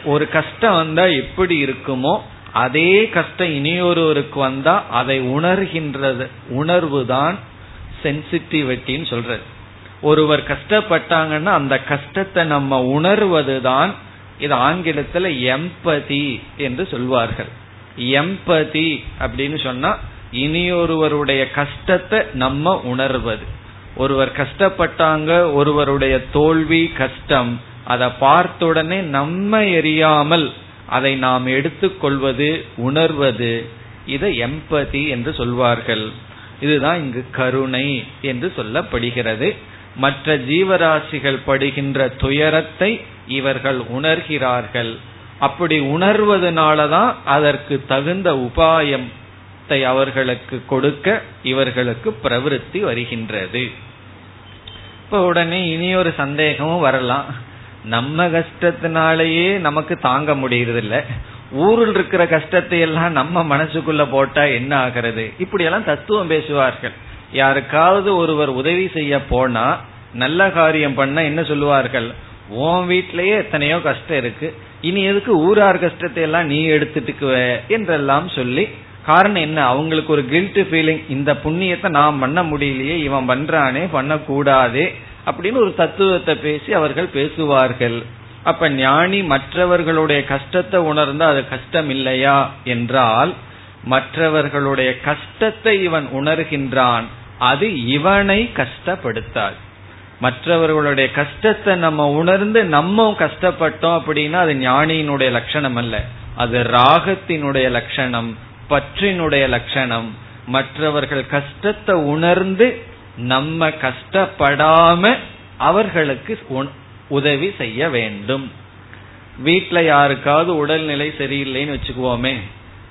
ஒரு கஷ்டம் வந்தா எப்படி இருக்குமோ அதே கஷ்டம் இனியொருவருக்கு வந்தா அதை உணர்கின்றது. உணர்வு தான் சென்சிட்டிவிட்டின்னு சொல்றது. ஒருவர் கஷ்டப்பட்டாங்கன்னா அந்த கஷ்டத்தை நம்ம உணர்வதுதான் இது ஆங்கிலத்துல எம்பதி என்று சொல்வார்கள். எம்பதி அப்படின்னு சொன்னா இனியொருவருடைய கஷ்டத்தை நம்ம உணர்வது. ஒருவர் கஷ்டப்பட்டாங்க ஒருவருடைய தோல்வி கஷ்டம். அதை பார்த்த உடனே நம்ம எரியாமல் அதை நாம் எடுத்துக்கொள்வது உணர்வது. இதை எம்பதி என்று சொல்வார்கள். இதுதான் இங்கு கருணை என்று சொல்லப்படுகிறது. மற்ற ஜீவராசிகள் படுகின்ற துயரத்தை இவர்கள் உணர்கிறார்கள். அப்படி உணர்வதனாலதான் அதற்கு தகுந்த உபாயத்தை அவர்களுக்கு கொடுக்க இவர்களுக்கு பிரவருத்தி வருகின்றது. இப்ப உடனே இனி ஒரு சந்தேகமும் வரலாம். நம்ம கஷ்டத்தினாலேயே நமக்கு தாங்க முடியறதில்ல. ஊரில் இருக்கிற கஷ்டத்தை எல்லாம் நம்ம மனசுக்குள்ள போட்டா என்ன ஆகிறது? இப்படி எல்லாம் தத்துவம் பேசுவார்கள். யாருக்காவது ஒருவர் உதவி செய்ய போனா நல்ல காரியம் பண்ண என்ன சொல்லுவார்கள்? உன் வீட்டிலேயே எத்தனையோ கஷ்டம் இருக்கு. இனி எதுக்கு ஊரார் கஷ்டத்தை எல்லாம் நீ எடுத்துட்டுக்குவ? என்றெல்லாம் சொல்லி காரணம் என்ன? அவங்களுக்கு ஒரு கில்ட் ஃபீலிங் இந்த புண்ணியத்தை நான் பண்ண முடியலையே இவன் பண்றானே பண்ணக்கூடாதே அப்படின்னு ஒரு தத்துவத்தை பேசி அவர்கள் பேசுவார்கள். அப்ப ஞானி மற்றவர்களுடைய கஷ்டத்தை உணர்ந்தா அது கஷ்டம் இல்லையா? என்றால் மற்றவர்களுடைய கஷ்டத்தை இவன் உணர்கின்றான். அது இவனை கஷ்டப்படுத்தாது. மற்றவர்களுடைய கஷ்டத்தை நம்ம உணர்ந்து நம்ம கஷ்டப்பட்டோம் அப்படின்னா அது ஞானியினுடைய லட்சணம் அல்ல. அது ராகத்தினுடைய லட்சணம் பற்றினுடைய லட்சணம். மற்றவர்கள் கஷ்டத்தை உணர்ந்து நம்ம கஷ்டப்படாம அவர்களுக்கு உதவி செய்ய வேண்டும். வீட்டில் யாருக்காவது உடல்நிலை சரியில்லைன்னு வச்சுக்குவோமே.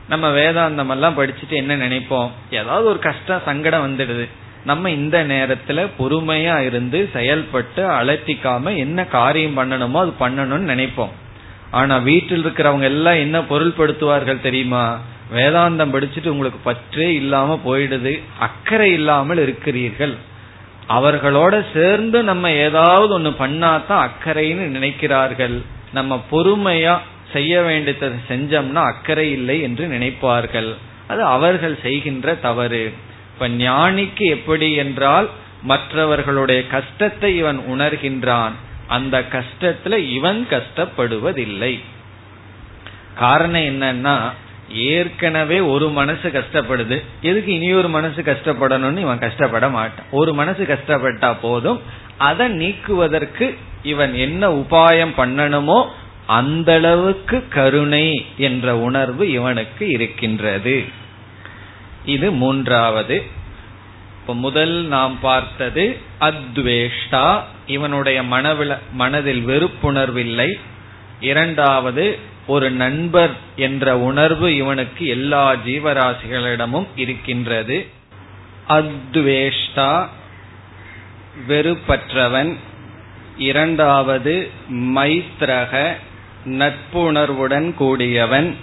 நம்ம வேதாந்தம் எல்லாம் படிச்சுட்டு என்ன நினைப்போம்? ஏதாவது ஒரு கஷ்டம் சங்கடம் வந்துடுது. நம்ம இந்த நேரத்துல பொறுமையா இருந்து செயல்பட்டு அலட்டிக்காம என்ன காரியம் பண்ணணுமோ அது பண்ணணும்னு நினைப்போம். ஆனா வீட்டில் இருக்கிறவங்க எல்லாம் என்ன பொருள்படுத்துவார்கள் தெரியுமா? வேதாந்தம் படிச்சுட்டு உங்களுக்கு பற்றே இல்லாம போயிடுது. அக்கறை இல்லாமல் இருக்கிறீர்கள். அவர்களோட சேர்ந்து நம்ம ஏதாவது ஒண்ணு பண்ணாதான் அக்கறைன்னு நினைக்கிறார்கள். நம்ம பொறுமையா செய்ய வேண்டியதை செஞ்சோம்னா அக்கறை இல்லை என்று நினைப்பார்கள். அது அவர்கள் செய்கின்ற தவறு. இப்ப ஞானிக்கு எப்படி என்றால் மற்றவர்களுடைய கஷ்டத்தை இவன் உணர்கின்றான். அந்த கஷ்டத்துல இவன் கஷ்டப்படுவதில்லை. காரணம் என்னன்னா ஏற்கனவே ஒரு மனசு கஷ்டப்படுது. எதுக்கு இனி ஒரு மனசு கஷ்டப்படணும்னு இவன் கஷ்டப்பட மாட்டான். ஒரு மனசு கஷ்டப்பட்டா போதும். அதை நீக்குவதற்கு இவன் என்ன உபாயம் பண்ணணுமோ அந்த அளவுக்கு கருணை என்ற உணர்வு இவனுக்கு இருக்கின்றது. இது மூன்றாவது. இப்ப முதல் நாம் பார்த்தது அத்வேஷ்டா. இவனுடைய மனவில மனதில் வெறுப்புணர்வில்லை. இரண்டாவது ஒரு நண்பர் என்ற உணர்வு இவனுக்கு எல்லா ஜீவராசிகளிடமும் இருக்கின்றது. அத்வேஷ்டா வெறுப்பற்றவன். இரண்டாவது மைத்ரக நட்புணர்வுடன் கூடியவன்.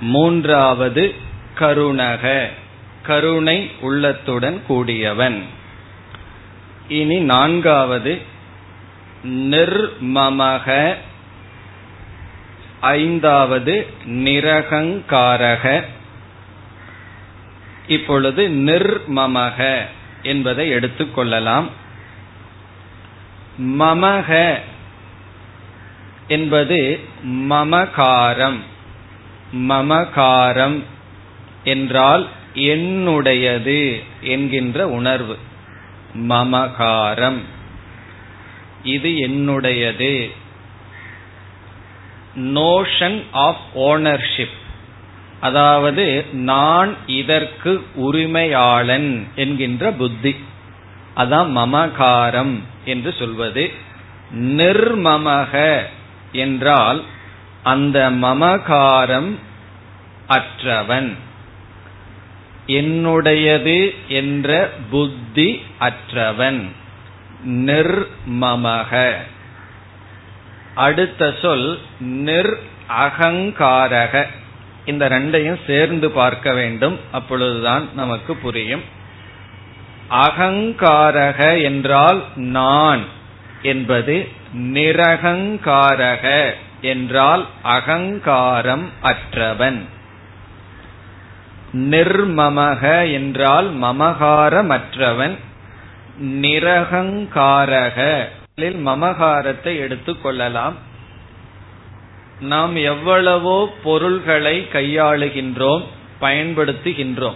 மூன்றாவது கருணக கருணை உள்ளத்துடன் கூடியவன். இனி நான்காவது நிர்மமக. ஐந்தாவது நிரகங்காரக. இப்பொழுது நிர்மமக என்பதை எடுத்துக்கொள்ளலாம் மமக என்பது மமகாரம் மமகாரம். என்றால் என்னுடையது என்கின்ற உணர்வு. மமகாரம். இது என்னுடையது. நோஷன் ஆஃப் ஓனர்ஷிப் அதாவது நான் இதற்கு உரிமையாளன் என்கின்ற புத்தி. அதான் மமகாரம் என்று சொல்வது. நிர்மமக என்றால் அந்த மமகாரம் அற்றவன். என்னுடையது என்ற புத்தி அற்றவன். நிர்மமக. அடுத்த சொல் நிர் அகங்காரக இந்த ரெண்டையும் சேர்ந்து பார்க்க வேண்டும். அப்பொழுதுதான் நமக்கு புரியும். அகங்காரக என்றால் நான் என்பது நிரகங்காரக என்றால் அகங்காரம் அற்றவன். நிர்மமக என்றால் மமகாரமற்றவன் நிரகங்காரக. மமகாரத்தை எடுத்துக் கொள்ளலாம். நாம் எவ்வளவோ பொருள்களை கையாளுகின்றோம் பயன்படுத்துகின்றோம்.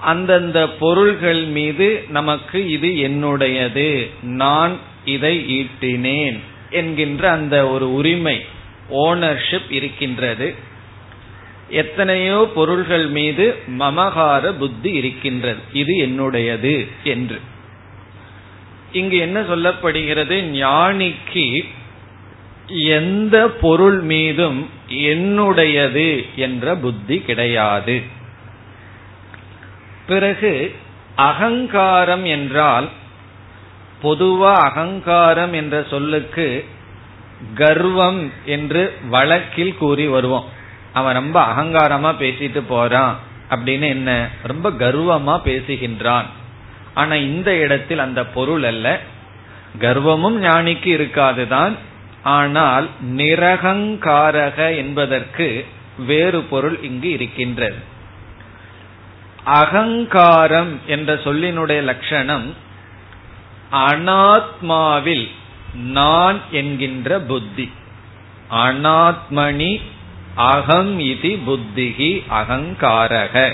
அந்தந்த பொருள்கள் மீது நமக்கு இது என்னுடையது நான் இதை ஈட்டினேன் என்கின்ற அந்த ஒரு உரிமை ஓனர்ஷிப் இருக்கின்றது. எத்தனையோ பொருள்கள் மீது மமகார புத்தி இருக்கின்றது. இது என்னுடையது என்று. இங்கு என்ன சொல்லப்படுகிறது? ஞானிக்கு எந்த பொருள் மீதும் என்னுடையது என்ற புத்தி கிடையாது. பிறகு அகங்காரம் என்றால் பொதுவா அகங்காரம் என்ற சொல்லுக்கு கர்வம் என்று வழக்கில் கூறி வருவோம். அவன் ரொம்ப அகங்காரமா பேசிட்டு போறான் அப்படின்னு என்ன ரொம்ப கர்வமா பேசுகின்றான். ஆனா இந்த இடத்தில் அந்த பொருள் அல்ல. கர்வமும் ஞானிக்கு இருக்காதுதான். ஆனால் நிரகங்காரக என்பதற்கு வேறு பொருள் இங்கு இருக்கின்றது. அகங்காரம் என்ற சொல்லினுடைய லட்சணம் அனாத்மாவில் நான் என்கின்ற புத்தி. அனாத்மணி அகம் இது புத்திகி அகங்காரக.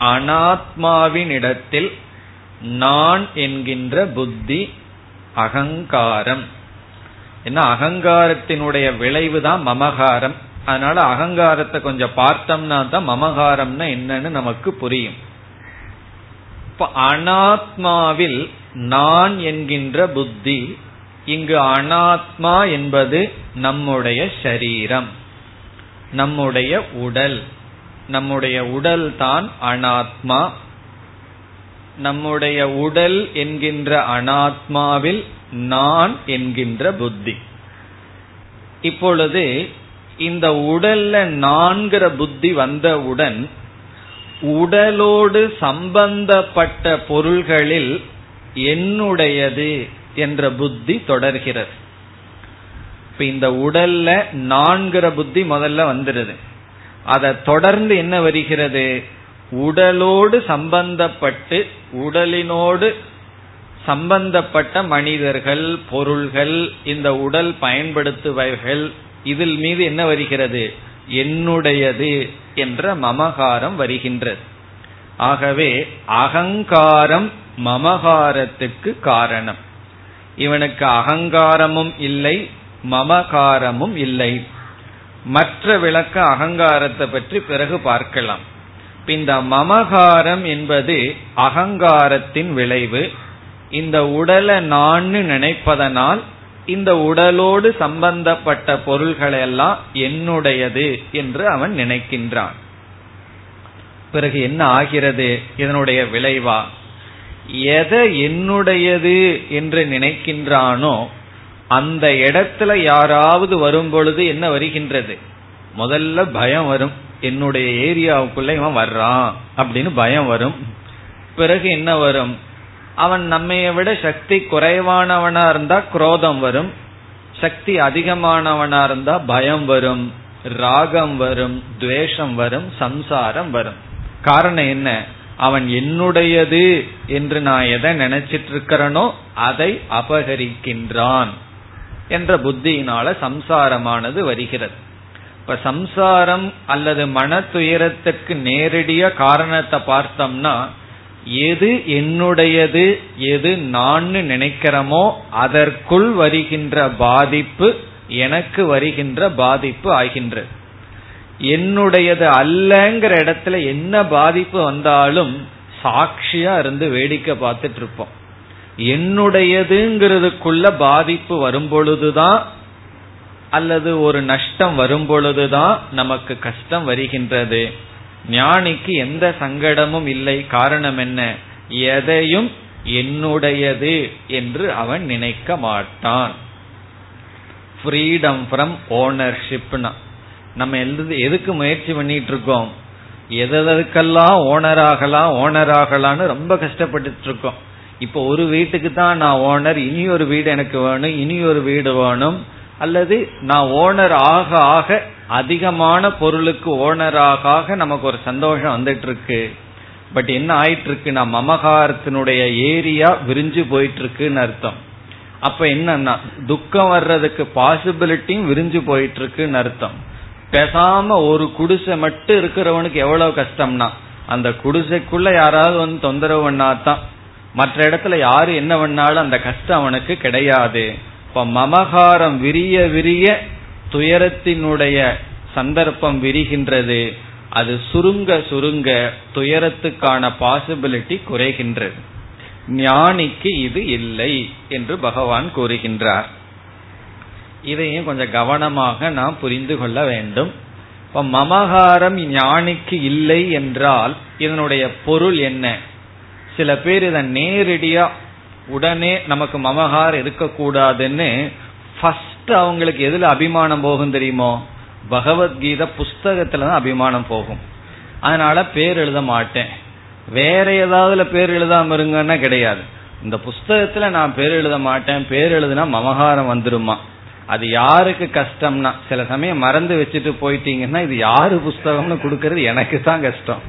அனாத்மாவின் இடத்தில் நான் என்கின்ற புத்தி அகங்காரம். என்ன அகங்காரத்தினுடைய விளைவு தான் மமகாரம். அதனால அகங்காரத்தை கொஞ்சம் பார்த்தோம்னா தான் மமகாரம்னா என்னன்னு நமக்கு புரியும். இப்ப அனாத்மாவில் நான் என்கின்ற புத்தி இங்கு அனாத்மா என்பது நம்முடைய சரீரம். நம்முடைய உடல். நம்முடைய உடல் தான் அனாத்மா. நம்முடைய உடல் என்கின்ற அனாத்மாவில் நான் என்கின்ற புத்தி. இப்பொழுது இந்த உடல்ல நான்கிற புத்தி வந்தவுடன் உடலோடு சம்பந்தப்பட்ட பொருள்களில் என்னுடையது என்ற புத்தி தொடர்கிறது. இப்ப இந்த உடல்ல நான்கிற புத்தி முதல்ல வந்துடுது அதை தொடர்ந்து என்ன வருகிறது? உடலோடு சம்பந்தப்பட்டு உடலினோடு சம்பந்தப்பட்ட மனிதர்கள் பொருள்கள் இந்த உடல் பயன்படுத்துபவர்கள் இதில் மீது என்ன வருகிறது? என்னுடையது என்ற மமகாரம் வருகின்றது. ஆகவே அகங்காரம் மமகாரத்துக்கு காரணம். இவனுக்கு அகங்காரமும் இல்லை மமகாரமும் இல்லை. மற்ற விளக்க அகங்காரத்தை பற்றி பிறகு பார்க்கலாம். இந்த மமகாரம் என்பது அகங்காரத்தின் விளைவு. இந்த உடலை நான் நினைப்பதனால் இந்த உடலோடு சம்பந்தப்பட்ட பொருள்களெல்லாம் என்னுடையது என்று அவன் நினைக்கின்றான். பிறகு என்ன ஆகிறது? இதனுடைய விளைவா? எதை என்னுடையது என்று நினைக்கின்றானோ அந்த இடத்துல யாராவது வரும் பொழுது என்ன வருகின்றது? முதல்ல பயம் வரும். என்னுடைய ஏரியாவுக்குள்ள இவன் வர்றான் அப்படின்னு பயம் வரும். பிறகு என்ன வரும்? அவன் நம்மைய விட சக்தி குறைவானவனா இருந்தா குரோதம் வரும். சக்தி அதிகமானவனா இருந்தா பயம் வரும். ராகம் வரும் துவேஷம் வரும் சம்சாரம் வரும். காரணம் என்ன? அவன் என்னுடையது என்று நான் எதை நினைச்சிட்டு இருக்கிறனோ அதை அபகரிக்கின்றான். என்ற புத்தியினால சம்சாரமானது வருகிறது. இப்ப சம்சாரம் அல்லது மன துயரத்துக்கு நேரடிய காரணத்தை பார்த்தோம்னா எது என்னுடையது எது நான் நினைக்கிறோமோ அதற்குள் வருகின்ற பாதிப்பு எனக்கு வருகின்ற பாதிப்பு ஆகின்றது. என்னுடையது அல்லங்கிற இடத்துல என்ன பாதிப்பு வந்தாலும் சாட்சியா இருந்து வேடிக்கை பார்த்துட்டு இருப்போம். என்னுடையதுங்கிறதுக்குள்ள பாதிப்பு வரும்பொழுதுதான் அல்லது ஒரு நஷ்டம் வரும் பொழுதுதான் நமக்கு கஷ்டம் வருகின்றது. ஞானிக்கு எந்த சங்கடமும் இல்லை. காரணம் என்ன? எதையும் என்னுடையது என்று அவன் நினைக்க மாட்டான். ஃப்ரீடம் ஃப்ரம் ஓனர்ஷிப்னா நம்ம எதுக்கு முயற்சி பண்ணிட்டு இருக்கோம் எதற்கெல்லாம் ஓனர் ஆகலாம் ஓனர் ஆகலாம்னு ரொம்ப கஷ்டப்பட்டு இருக்கோம் இப்போ ஒரு வீட்டுக்கு தான் நான் ஓனர் இனி ஒரு வீடு எனக்கு வேணும் இனி ஒரு வீடு வேணும். அல்லது நான் ஓனர் ஆக ஆக அதிகமான பொருளுக்கு ஓனர் ஆக ஆக நமக்கு ஒரு சந்தோஷம் வந்துட்டு இருக்கு பட் என்ன ஆயிட்டு இருக்கு நான் மமகாரத்தினுடைய ஏரியா விரிஞ்சு போயிட்டு இருக்குன்னு அர்த்தம். அப்ப என்னன்னா துக்கம் வர்றதுக்கு பாசிபிலிட்டியும் விரிஞ்சு போயிட்டு இருக்குன்னு அர்த்தம். பேசாம ஒரு குடிசை மட்டும் இருக்கிறவனுக்கு எவ்வளவு கஷ்டம்னா அந்த குடிசைக்குள்ள யாராவது வந்து தொந்தரவு பண்ணாதான் மற்ற இடத்துல யாரு என்ன பண்ணாலும் அந்த கஷ்டம் அவனுக்கு கிடையாது. இப்ப மமகாரம் விரிய விரிய துயரத்தினுடைய சந்தர்ப்பம் விரிகின்றது. அது சுருங்க சுருங்க துயரத்துக்கான பாசிபிலிட்டி குறைகின்றது. ஞானிக்கு இது இல்லை என்று பகவான் கூறுகின்றார். இதையும் கொஞ்சம் கவனமாக நாம் புரிந்து கொள்ள வேண்டும். இப்ப மமகாரம் ஞானிக்கு இல்லை என்றால் இதனுடைய பொருள் என்ன? சில பேர் இதை நேரடியா உடனே நமக்கு மமகாரம் இருக்கக்கூடாதுன்னு ஃபர்ஸ்ட் அவங்களுக்கு எதுல அபிமானம் போகும் தெரியுமோ? பகவத்கீதை புஸ்தகத்துல தான் அபிமானம் போகும். அதனால பேர் எழுத மாட்டேன். வேற ஏதாவதுல பேர் எழுதாம இருங்கன்னா கிடையாது. இந்த புஸ்தகத்துல நான் பேர் எழுத மாட்டேன். பேர் எழுதுனா மமகாரம் வந்துருமா? அது யாருக்கு கஷ்டம்னா? சில சமயம் மறந்து வச்சுட்டு போயிட்டீங்கன்னா இது யாரு புஸ்தகம்னு கொடுக்கறது எனக்கு தான் கஷ்டம்.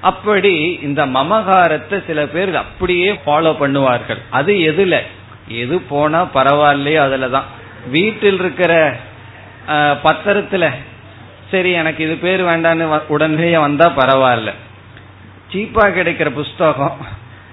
அப்படி இந்த மமகாரத்தை சில பேர் அப்படியே ஃபாலோ பண்ணுவார்கள். அது எதுல? எது போனா பரவாயில்லையோ அதுலதான். வீட்டில் இருக்கிற பத்திரத்துல. சரி எனக்கு இது பேர் வேண்டான்னு உடனே வந்தா பரவாயில்ல. சீப்பா கிடைக்கிற புஸ்தகம்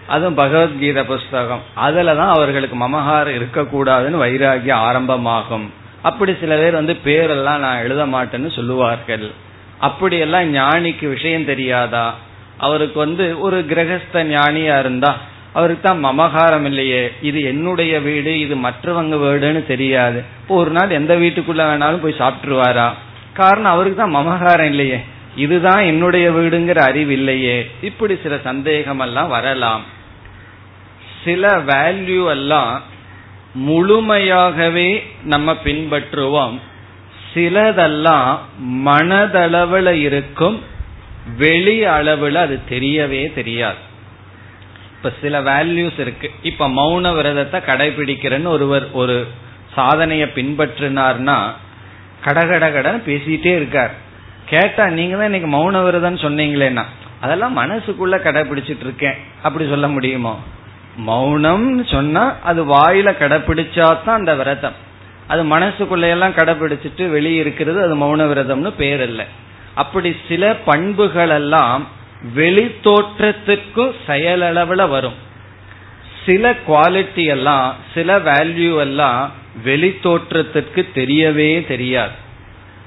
அதுவும் பகவத்கீதை புஸ்தகம். அதுலதான் அவர்களுக்கு மமகாரம் இருக்கக்கூடாதுன்னு வைராகியம் ஆரம்பமாகும். அப்படி சில பேர் வந்து பேரெல்லாம் நான் எழுத மாட்டேன்னு சொல்லுவார்கள். அப்படியெல்லாம் ஞானிக்கு விஷயம் தெரியாதா? அவருக்கு வந்து ஒரு கிரகஸ்த ஞானியா இருந்தா அவருக்கு தான் மமகாரம் இல்லையே. இது என்னுடைய வீடு இது மற்றவங்க வீடுன்னு தெரியாது. இப்போ ஒரு நாள் எந்த வீட்டுக்குள்ள வேணாலும் போய் சாப்பிட்டுருவாரா? காரணம் அவருக்கு தான் மமகாரம் இல்லையே. இதுதான் என்னுடைய வீடுங்கிற அறிவு இல்லையே. இப்படி சில சந்தேகம் எல்லாம் வரலாம். சில வேல்யூ எல்லாம் முழுமையாகவே நம்ம பின்பற்றுவோம். சிலதெல்லாம் மனதளவுல இருக்கும். வெளி அளவுல அது தெரியவே தெரியாது. இப்ப சில வேல்யூஸ் இருக்கு. இப்ப மௌன விரதத்தை கடைபிடிக்கிறேன்னு ஒருவர் ஒரு சாதனைய பின்பற்றினார்னா கடகட கடன் பேசிட்டே இருக்கார். கேட்டா நீங்க தான் இன்னைக்கு மௌன விரதம் சொன்னீங்களேன்னா அதெல்லாம் மனசுக்குள்ள கடைபிடிச்சிட்டு இருக்கேன். அப்படி சொல்ல முடியுமோ? மௌனம் சொன்னா அது வாயில கடைபிடிச்சா தான் அந்த விரதம். அது மனசுக்குள்ள எல்லாம் கடைபிடிச்சிட்டு வெளியே இருக்கிறது அது மௌன விரதம்னு பேர் இல்லை அப்படி சில பண்புகள் எல்லாம் வெளி தோற்றத்துக்கும் செயலளவுல வரும். சில குவாலிட்டி எல்லாம் சில வேல்யூ எல்லாம் வெளி தோற்றத்திற்கு தெரியவே தெரியாது.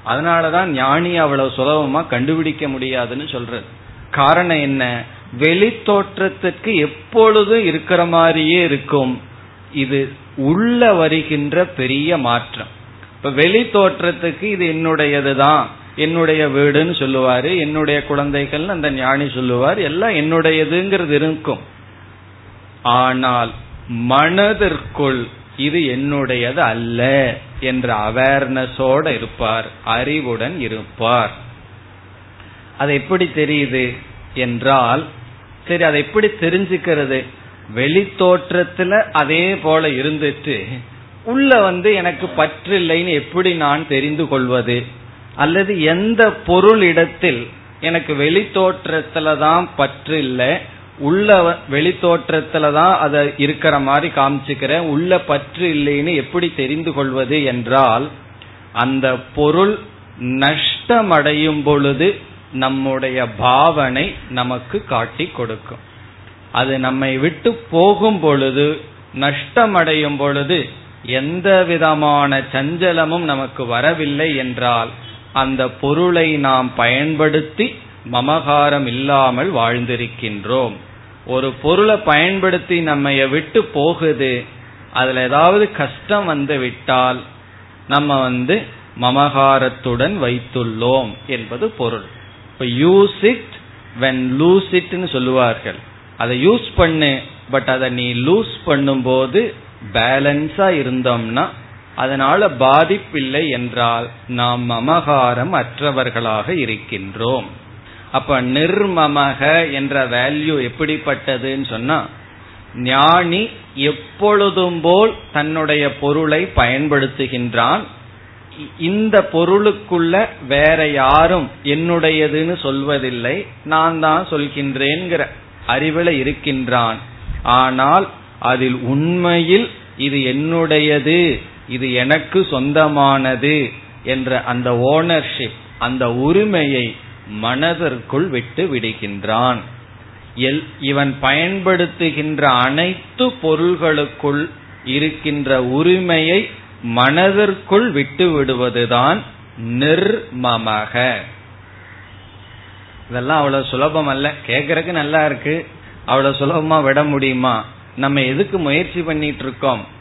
அதனாலதான் ஞானி அவ்வளவு சுலபமா கண்டுபிடிக்க முடியாதுன்னு சொல்றது. காரணம் என்ன? வெளி தோற்றத்துக்கு எப்பொழுதும் இருக்கிற மாதிரியே இருக்கும். இது உள்ள வருகின்ற பெரிய மாற்றம். இப்ப வெளி தோற்றத்துக்கு இது என்னுடையதுதான். என்னுடைய வீடுன்னு சொல்லுவாரு என்னுடைய குழந்தைகள் அந்த ஞானி சொல்லுவார் எல்லாம் என்னுடையதுங்கிறது இருக்கும். ஆனால் மனதிற்குள் இது என்னுடையது அல்ல என்ற அவேர்னஸோட இருப்பார் அறிவுடன் இருப்பார். அது எப்படி தெரியுது என்றால் சரி அதை எப்படி தெரிஞ்சுக்கிறது? வெளி தோற்றத்துல அதே போல இருந்துட்டு உள்ள வந்து எனக்கு பற்றில்லைன்னு எப்படி நான் தெரிந்து கொள்வது? அல்லது எந்த பொருள் இடத்தில் எனக்கு வெளி தோற்றத்துல தான் பற்று இல்லை உள்ள வெளி தோற்றத்துல தான் அதை இருக்கிற மாதிரி காமிச்சுக்கிறேன் உள்ள பற்று இல்லைன்னு எப்படி தெரிந்து கொள்வது என்றால் அந்த பொருள் நஷ்டமடையும் பொழுது நம்முடைய பாவனை நமக்கு காட்டி கொடுக்கும். அது நம்மை விட்டு போகும் பொழுது நஷ்டமடையும் பொழுது எந்த விதமான சஞ்சலமும் நமக்கு வரவில்லை என்றால் அந்த பொருளை நாம் பயன்படுத்தி மமகாரம் இல்லாமல் வாழ்ந்திருக்கின்றோம். ஒரு பொருளை பயன்படுத்தி நம்ம விட்டு போகுது அதுல ஏதாவது கஷ்டம் வந்து விட்டால் நம்ம வந்து மமகாரத்துடன் வைத்துள்ளோம் என்பது பொருள். இப்ப யூஸ் இட் வென் லூஸ் இட்னு சொல்லுவார்கள். அதை யூஸ் பண்ணு பட் அதை நீ லூஸ் பண்ணும்போது பேலன்ஸா இருந்தோம்னா அதனால பாதிப்பில்லை என்றால் நாம் மமகாரம் அற்றவர்களாக இருக்கின்றோம். அப்ப நிர்மமக என்ற வேல்யூ எப்படிப்பட்டதுன்னு சொன்னா ஞானி எப்பொழுதும் போல் தன்னுடைய பொருளை பயன்படுத்துகின்றான். இந்த பொருளுக்குள்ள வேற யாரும் என்னுடையதுன்னு சொல்வதில்லை. நான் தான் சொல்கின்றேங்கிற அறிவில் இருக்கின்றான். ஆனால் அதில் உண்மையில் இது என்னுடையது இது எனக்கு சொந்தமானது என்ற அந்த ஓனர்ஷிப் அந்த உரிமையை மனதிற்குள் விட்டு விடுகின்றான். இவன் பயன்படுத்துகின்ற அனைத்து பொருள்களுக்குள் இருக்கின்ற உரிமையை மனதிற்குள் விட்டு விடுவதுதான் நிர்மமக. இதெல்லாம் அவ்வளவு சுலபம் அல்ல கேக்குறதுக்கு நல்லா இருக்கு. அவ்வளவு சுலபமா விட முடியுமா? நம்ம எதுக்கு முயற்சி பண்ணிட்டு இருக்கோம்?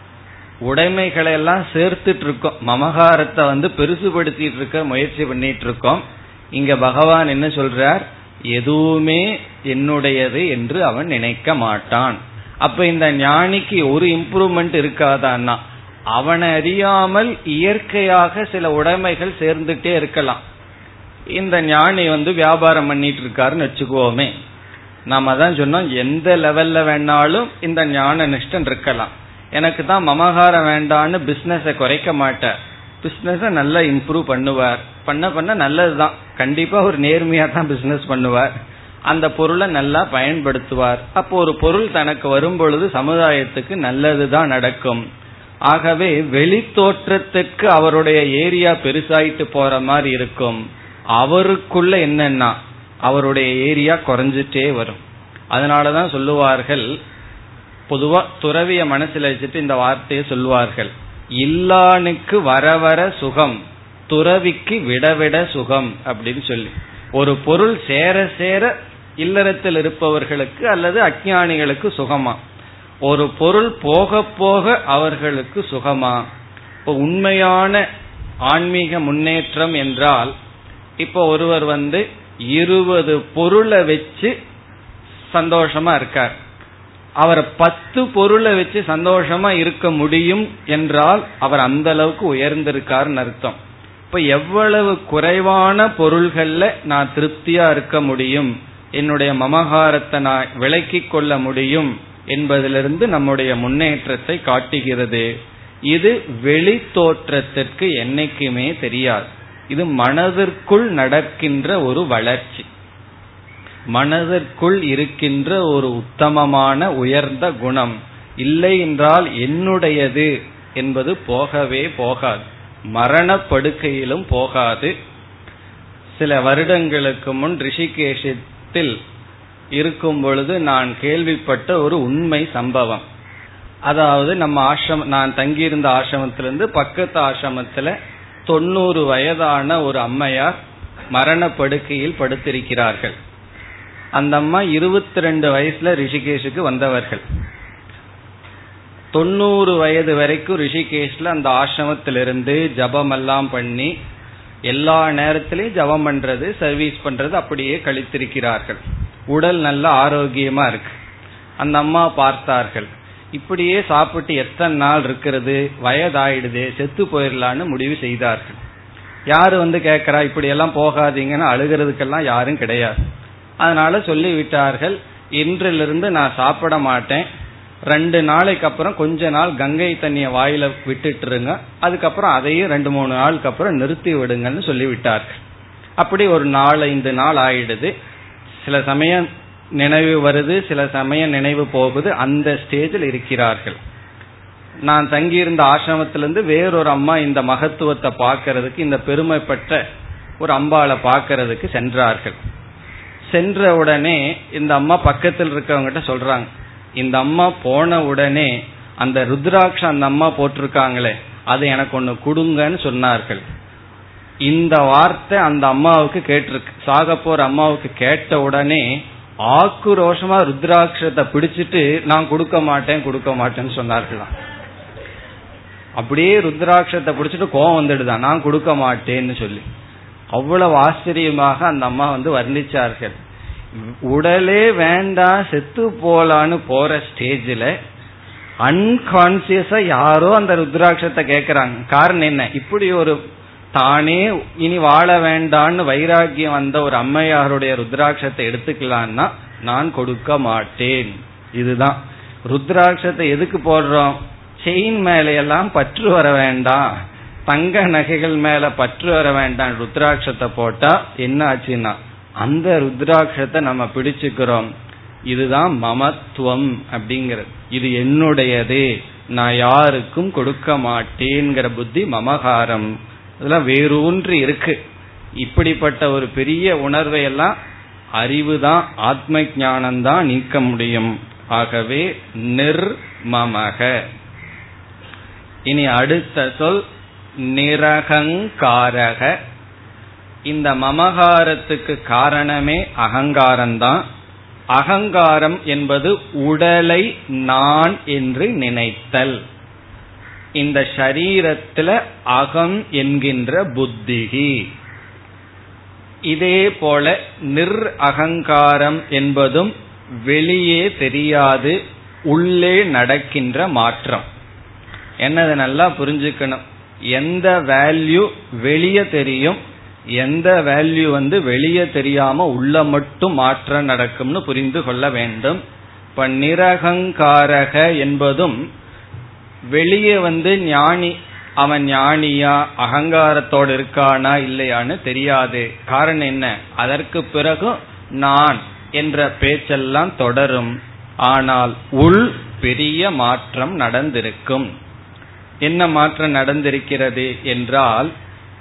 உடைமைகளை எல்லாம் சேர்த்துட்டு இருக்கோம் மமகாரத்தை வந்து பெருசுபடுத்திட்டு இருக்க முயற்சி பண்ணிட்டு இருக்கோம் இங்க பகவான் என்ன சொல்றார்? எதுவுமே என்னுடையது என்று அவன் நினைக்க மாட்டான். அப்ப இந்த ஞானிக்கு ஒரு இம்ப்ரூவ்மெண்ட் இருக்காதான்னா அவனை அறியாமல் இயற்கையாக சில உடைமைகள் சேர்ந்துட்டே இருக்கலாம். இந்த ஞானி வந்து வியாபாரம் பண்ணிட்டு இருக்காருன்னு வச்சுக்குவோமே நாம தான் சொன்னோம் எந்த லெவல்ல வேணாலும் இந்த ஞான நிஷ்டன் இருக்கலாம். எனக்கு தான் மமகாரம் வேண்டான்னு பிசினஸை குறைக்க மாட்டார். பிஸ்னஸை நல்லா இம்ப்ரூவ் பண்ணுவார். பண்ண பண்ண நல்லது தான் கண்டிப்பா ஒரு நேர்மையா தான் பிசினஸ் பண்ணுவார். அந்த பொருளை நல்லா பயன்படுத்துவார். அப்போ ஒரு பொருள் தனக்கு வரும் பொழுது சமுதாயத்துக்கு நல்லதுதான் நடக்கும். ஆகவே வெளி தோற்றத்துக்கு அவருடைய ஏரியா பெருசாயிட்டு போற மாதிரி இருக்கும். அவருக்குள்ள என்னன்னா அவருடைய ஏரியா குறைஞ்சிட்டே வரும். அதனாலதான் சொல்லுவார்கள் பொதுவா துறவிய மனசுல வச்சுட்டு இந்த வார்த்தையை சொல்லுவார்கள். இல்லானுக்கு வர வர சுகம் துறவிக்கு விடவிட சுகம் அப்படின்னு சொல்லி. ஒரு பொருள் சேர சேர இல்லறத்தில் இருப்பவர்களுக்கு அல்லது அஜானிகளுக்கு சுகமா? ஒரு பொருள் போக போக அவர்களுக்கு சுகமா? இப்போ உண்மையான ஆன்மீக முன்னேற்றம் என்றால் இப்போ ஒருவர் வந்து இருபது பொருளை வச்சு சந்தோஷமா இருக்கார். அவர் பத்து பொருளை வச்சு சந்தோஷமா இருக்க முடியும் என்றால் அவர் அந்த அளவுக்கு உயர்ந்திருக்காருன்னு அர்த்தம். இப்ப எவ்வளவு குறைவான பொருள்கள்ல நான் திருப்தியா இருக்க முடியும்? என்னுடைய மமகாரத்தை நான் விளக்கி கொள்ள முடியும் என்பதிலிருந்து நம்முடைய முன்னேற்றத்தை காட்டுகிறது. இது வெளி தோற்றத்திற்கு என்னைக்குமே தெரியாது. இது மனதிற்குள் நடக்கின்ற ஒரு வளர்ச்சி. மனதிற்குள் இருக்கின்ற ஒரு உத்தமமான உயர்ந்த குணம். இல்லை என்றால் என்னுடையது என்பது போகவே போகாது. மரணப்படுக்கையிலும் போகாது. சில வருடங்களுக்கு முன் ரிஷிகேஷத்தில் இருக்கும் பொழுது நான் கேள்விப்பட்ட ஒரு உண்மை சம்பவம். அதாவது நம்ம ஆசிரம நான் தங்கியிருந்த ஆசிரமத்திலிருந்து பக்கத்து ஆசிரமத்தில் தொண்ணூறு வயதான ஒரு அம்மையார் மரணப்படுக்கையில் படுத்திருக்கிறார்கள். அந்த அம்மா இருபத்தி ரெண்டு வயசுல ரிஷிகேஷுக்கு வந்தவர்கள். தொண்ணூறு வயது வரைக்கும் ரிஷிகேஷ்ல அந்த ஆசிரமத்திலிருந்து ஜபம் எல்லாம் பண்ணி எல்லா நேரத்திலையும் ஜபம் பண்றது சர்வீஸ் பண்றது அப்படியே கழித்திருக்கிறார்கள். உடல் நல்ல ஆரோக்கியமா இருக்கு. அந்த அம்மா பார்த்தார்கள். இப்படியே சாப்பிட்டு எத்தனை நாள் இருக்கிறது வயதாயிடுது செத்து போயிடலான்னு முடிவு செய்தார்கள். யாரு வந்து கேட்கறா இப்படி எல்லாம் போகாதீங்கன்னு அழுகிறதுக்கெல்லாம் யாரும் கிடையாது. அதனால சொல்லிவிட்டார்கள் இன்றிலிருந்து நான் சாப்பிட மாட்டேன். ரெண்டு நாளைக்கு அப்புறம் கொஞ்ச நாள் கங்கை தண்ணிய வாயில விட்டுட்டுருங்க. அதுக்கப்புறம் அதையும் ரெண்டு மூணு நாளுக்கு அப்புறம் நிறுத்தி விடுங்கன்னு சொல்லிவிட்டார்கள். அப்படி ஒரு நாலஞ்சு நாள் ஆயிடுது. சில சமயம் நினைவு வருது சில சமயம் நினைவு போகுது. அந்த ஸ்டேஜில் இருக்கிறார்கள். நான் தங்கியிருந்த ஆசிரமத்திலிருந்து வேறொரு அம்மா இந்த மகத்துவத்தை பார்க்கறதுக்கு இந்த பெருமைப்பட்ட ஒரு அம்பாளை பார்க்கறதுக்கு சென்றார்கள். சென்ற உடனே இந்த அம்மா பக்கத்தில் இருக்கவங்கிட்ட சொல்றாங்க. இந்த அம்மா போன உடனே அந்த ருத்ராட்ச அந்த அம்மா போட்டிருக்காங்களே அது எனக்கு ஒன்று கொடுங்கன்னு சொன்னார்கள். இந்த வார்த்தை அந்த அம்மாவுக்கு கேட்டிருக்கு. சாக போற அம்மாவுக்கு கேட்ட உடனே ஆக்குரோஷமா ருத்ராட்சத்தை பிடிச்சிட்டு நான் கொடுக்க மாட்டேன் கொடுக்க மாட்டேன்னு சொன்னார்களாம். அப்படியே ருத்ராட்சத்தை பிடிச்சிட்டு கோவம் வந்துடுதான். நான் கொடுக்க மாட்டேன்னு சொல்லி. அவ்வளவு ஆச்சரியமாக அந்த அம்மா வந்து வர்ணிச்சார்கள். உடலே வேண்டாம் செத்து போலான்னு போற ஸ்டேஜில் அன்கான்சியஸா யாரோ அந்த ருத்ராட்சத்தை கேக்குறாங்க. காரணம் என்ன? இப்படி ஒரு தானே இனி வாழ வேண்டான்னு வைராகியம் வந்த ஒரு அம்மையாருடைய ருத்ராட்சத்தை எடுத்துக்கலான்னா நான் கொடுக்க மாட்டேன். இதுதான். ருத்ராட்சத்தை எதுக்கு போடுறோம்? செயின் மேலையெல்லாம் பற்று வர வேண்டாம். தங்க நகைகள் மேல பற்று வர வேண்டாம் ருத்ராட்சத்தை போட்டா என்ன ஆச்சுன்னா அந்த ருத்ராட்சத்தை நம்ம பிடிச்சுக்கிறோம். இதுதான் மமத்துவம் அப்படிங்கிறது. இது என்னுடையது. நான் யாருக்கும் கொடுக்க மாட்டேங்கிற புத்தி மமகாரம். இதெல்லாம் வேரூன்றி இருக்கு. இப்படிப்பட்ட ஒரு பெரிய உணர்வை எல்லாம் அறிவு தான் ஆத்ம ஞானம்தான் நீக்க முடியும். ஆகவே நிர்மமக. இனி அடுத்த சொல் நிரகங்காரக. இந்த மமகாரத்துக்கு காரணமே அகங்காரம்தான். அகங்காரம் என்பது உடலை நான் என்று நினைத்தல். இந்த ஷரீரத்துல அகம் என்கின்ற புத்திகி. இதே போல நிர் அகங்காரம் என்பதும் வெளியே தெரியாது உள்ளே நடக்கின்ற மாற்றம். என்னது நல்லா புரிஞ்சுக்கணும். எந்த வேல்யூ வெளியே தெரியும் எந்த வேல்யூ வந்து வெளியே தெரியாம உள்ள மட்டும் மாற்றம் நடக்கும்னு புரிந்து கொள்ள வேண்டும். இப்ப நிரகங்காரக என்பதும் வெளியே வந்து ஞானி அவன் ஞானியா அகங்காரத்தோடு இருக்கானா இல்லையான்னு தெரியாது. காரணம் என்ன? அதற்கு பிறகு நான் என்ற பேச்செல்லாம் தொடரும். ஆனால் உள் பெரிய மாற்றம் நடந்திருக்கும். என்ன மாற்றம் நடந்திருக்கிறது என்றால்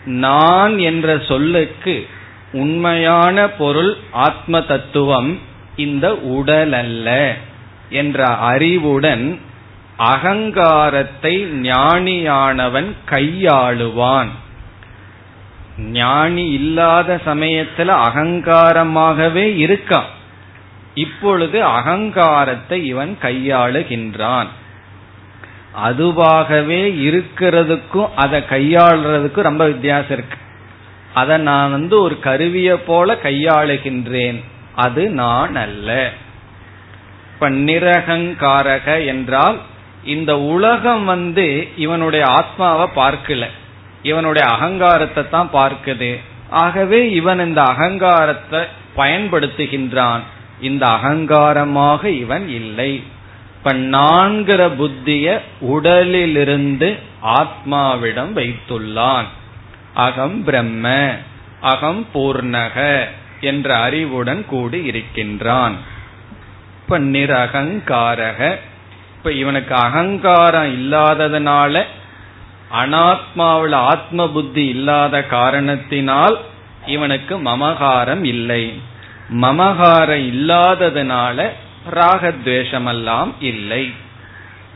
நான் என்ற சொல்லுக்கு உண்மையான பொருள் ஆத்ம தத்துவம் இந்த உடல் அல்ல என்ற அறிவுடன் அகங்காரத்தை ஞானியானவன் கையாளுவான். ஞானி இல்லாத சமயத்துல அகங்காரமாகவே இருக்கான். இப்பொழுது அகங்காரத்தை இவன் கையாளுகின்றான். அதுவாகவே இருக்கிறதுக்கும் அதை கையாளுறதுக்கும் ரொம்ப வித்தியாசம் இருக்கு. அதை நான் வந்து ஒரு கருவிய போல கையாளுகின்றேன். அது நான் அல்ல. இப்ப நிரகங்காரக என்றால் இந்த உலகம் வந்து இவனுடைய ஆத்மாவை பார்க்கல. இவனுடைய அகங்காரத்தை தான் பார்க்குது. ஆகவே இவன் இந்த அகங்காரத்தை பயன்படுத்துகின்றான். இந்த அகங்காரமாக இவன் இல்லை. இப்ப நான்கிற புத்திய உடலிலிருந்து ஆத்மாவிடம் வைத்துள்ளான். அகம் பிரம்ம அகம் பூர்ணக என்ற அறிவுடன் கூடி இருக்கின்றான். இப்ப நிரகங்காரக இப்ப இவனுக்கு அகங்காரம் இல்லாததுனால அனாத்மாவில் ஆத்ம புத்தி இல்லாத காரணத்தினால் இவனுக்கு மமகாரம் இல்லை. மமகாரம் இல்லாததுனால ராகத்வேஷமெல்லாம் இல்லை.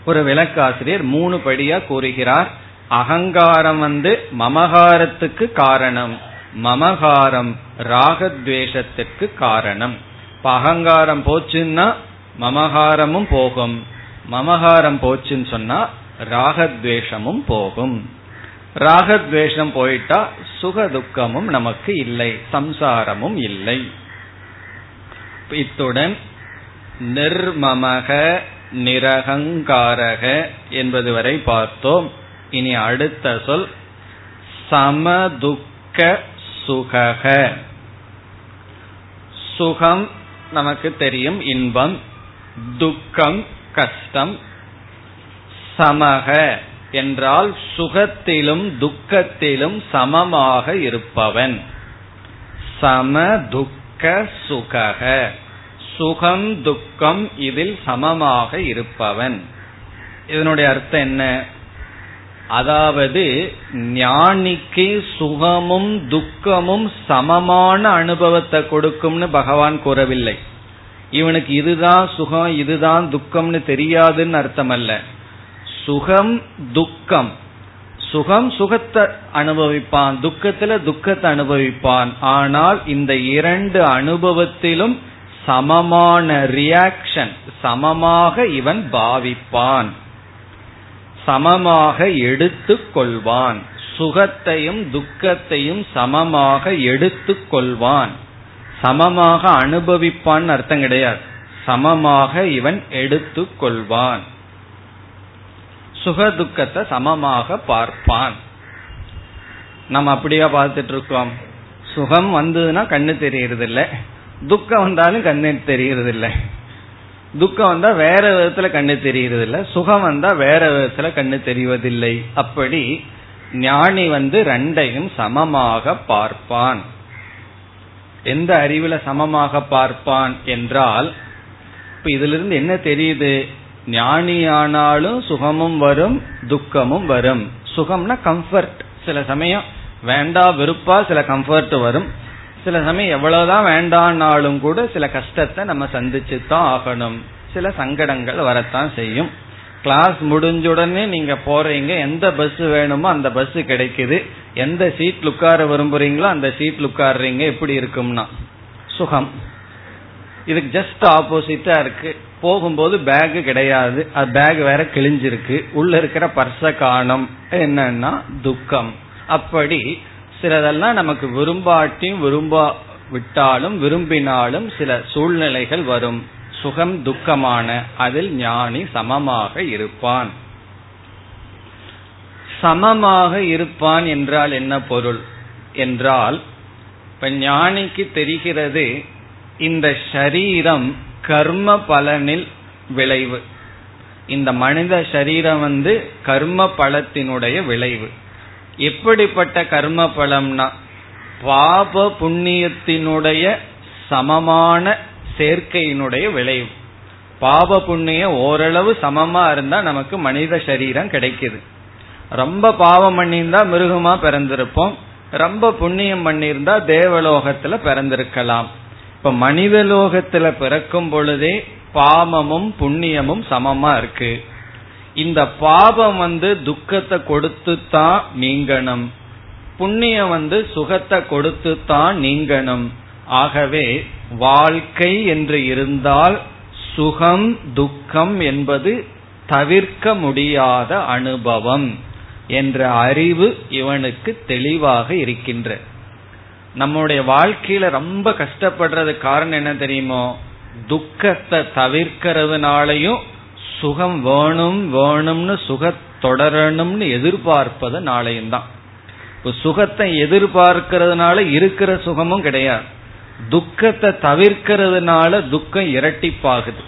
ஒரு விளக்காசிரியர் மூணு படியா கூறுகிறார் அகங்காரம் வந்து மமகாரத்துக்கு காரணம் மமகாரம் ராகத்வேஷத்துக்கு காரணம். இப்ப அகங்காரம் போச்சுன்னா மமகாரமும் போகும். மமகாரம் போச்சுன்னு சொன்னா ராகத்வேஷமும் போகும். ராகத்வேஷம் போயிட்டா சுக துக்கமும் நமக்கு இல்லை சம்சாரமும் இல்லை. இத்துடன் நிர்மமக நிரகங்காரக என்பது வரை பார்த்தோம். இனி அடுத்த சொல் சமதுக்க சுகக. சுகம் நமக்கு தெரியும் இன்பம் துக்கம் கஷ்டம். சமக என்றால் சுகத்திலும் துக்கத்திலும் சமமாக இருப்பவன். சமதுக்க சுகக. சுகம் துக்கம் இதில் சமமாக இருப்பவன். இதனுடைய அர்த்தம் என்ன? அதாவது ஞானிக்கு சுகமும் துக்கமும் சமமான அனுபவத்தை கொடுக்கும்னு பகவான் கூறவில்லை. இவனுக்கு இதுதான் சுகம் இதுதான் துக்கம்னு தெரியாதுன்னு அர்த்தம் அல்ல சுகம் துக்கம். சுகம் சுகத்தை அனுபவிப்பான் துக்கத்துல துக்கத்தை அனுபவிப்பான். ஆனால் இந்த இரண்டு அனுபவத்திலும் சமமான ரியாக்ஷன் சமமாக இவன் பாவிப்பான். சமமாக எடுத்துக்கொள்வான் சுகத்தையும் துக்கத்தையும் சமமாக எடுத்துக்கொள்வான் சமமாக அனுபவிப்பான் அர்த்தம் கிடையாது. சமமாக இவன் எடுத்துக்கொள்வான் சுக துக்கத்தை சமமாக பார்ப்பான். நம்ம அப்படியா பார்த்துட்டு இருக்கோம். சுகம் வந்ததுன்னா கண்ணு தெரியறது துக்கம் வந்தாலும் கண்ணு தெரியறது இல்லை துக்கம் வந்தா வேற விதத்துல கண்ணு தெரியறது இல்லை சுகம் வந்தா வேற விதத்துல கண்ணு தெரிவதில்லை. அப்படி ஞானி வந்து ரெண்டையும் சமமாக பார்ப்பான். எந்த அறிவுல சமமாக பார்ப்பான் என்றால் இப்ப இதுல இருந்து என்ன தெரியுது? ஞானியானாலும் சுகமும் வரும் துக்கமும் வரும். சுகம்னா கம்ஃபர்ட் சில சமயம் வேண்டா வெறுப்பா சில கம்ஃபர்ட் வரும். சில சமயம் எவ்வளவுதான் வேண்டான்னாலும் கூட சில கஷ்டத்தை நம்ம சந்திச்சு தான் ஆகணும். சில சங்கடங்கள் வரத்தான் செய்யும். கிளாஸ் முடிஞ்ச உடனே நீங்க போறீங்க எந்த பஸ் வேணுமோ அந்த பஸ் கிடைக்குது. எந்த சீட்ல உட்கார விரும்புறீங்களோ அந்த சீட்ல உட்காடுறீங்க எப்படி இருக்கும்னா? சுகம். இதுக்கு ஜஸ்ட் ஆப்போசிட்டா இருக்கு. போகும்போது பேக் கிடையாது. அது பேக் வேற கிழிஞ்சிருக்கு. உள்ள இருக்கிற பர்ச காணம். என்னன்னா துக்கம். அப்படி சிலதெல்லாம் நமக்கு விரும்பாட்டியும் விரும்பா விட்டாலும் விரும்பினாலும் சில சூழ்நிலைகள் வரும். சுகம் துக்கமான அதில் ஞானி சமமாக இருப்பான். சமமாக இருப்பான் என்றால் என்ன பொருள்? என்றால் இப்ப ஞானிக்கு தெரிகிறது இந்த ஷரீரம் கர்ம பலனில் விளைவு. இந்த மனித சரீரம் வந்து கர்ம பலத்தினுடைய விளைவு. எப்படிப்பட்ட கர்ம பலம்னா பாப புண்ணியத்தினுடைய சமமான சேர்க்கையினுடைய விளைவு. பாப புண்ணியம் ஓரளவு சமமா இருந்தா நமக்கு மனித சரீரம் கிடைக்குது. ரொம்ப பாவம் பண்ணியிருந்தா மிருகமா பிறந்திருப்போம். ரொம்ப புண்ணியம் பண்ணியிருந்தா தேவலோகத்துல பிறந்திருக்கலாம். இப்ப மனித லோகத்துல பிறக்கும் பொழுதே பாவமும் புண்ணியமும் சமமா இருக்கு. இந்த பாபம் வந்து துக்கத்தை கொடுத்து தான் நீங்கணும். புண்ணியம் வந்து சுகத்தை கொடுத்து தான் நீங்கணும். ஆகவே வாழ்க்கை என்று இருந்தால் சுகம் துக்கம் என்பது தவிர்க்க முடியாத அனுபவம் என்ற அறிவு இவனுக்கு தெளிவாக இருக்கின்ற. நம்முடைய வாழ்க்கையில ரொம்ப கஷ்டப்படுறது காரணம் என்ன தெரியுமோ? துக்கத்தை தவிர்க்கிறதுனாலையும் சுகம் வேணும் வேணும்னு சுக தொடரணும்னு எதிர்பார்ப்பதுனாலையும் தான் இப்போ சுகத்தை எதிர்பார்க்கறதுனால இருக்கிற சுகமும் கிடையாது. துக்கத்தை தவிர்க்கிறதுனால துக்கம் இரட்டிப்பாகுது.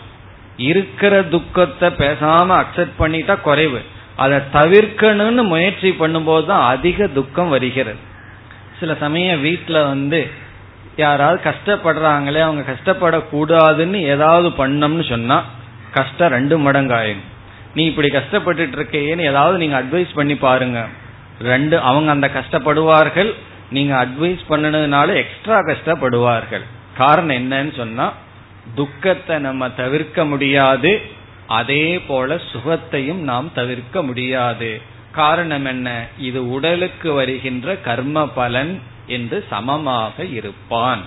இருக்கிற துக்கத்தை பேசாம அக்செப்ட் பண்ணிட்டா குறைவு. அதை தவிர்க்கணும்னு முயற்சி பண்ணும்போது தான் அதிக துக்கம் வருகிறது. சில சமயம் வீட்டில் வந்து யாராவது கஷ்டப்படுறாங்களே அவங்க கஷ்டப்படக்கூடாதுன்னு ஏதாவது பண்ணோம்னு சொன்னா கஷ்டம் ரெண்டு மடங்காயும் நீ இப்படி கஷ்டப்பட்டுட்டு இருக்கேன்னு ஏதாவது நீங்க அட்வைஸ் பண்ணி பாருங்க. ரெண்டு அவங்க அந்த கஷ்டப்படுவார்கள். நீங்க அட்வைஸ் பண்ணனதுனால எக்ஸ்ட்ரா கஷ்டப்படுவார்கள். காரணம் என்னன்னு சொன்னா துக்கத்தை நம்ம தவிர்க்க முடியாது. அதே போல சுகத்தையும் நாம் தவிர்க்க முடியாது. காரணம் என்ன? இது உடலுக்கு வருகின்ற கர்ம பலன் என்று சமமாக இருப்பான்.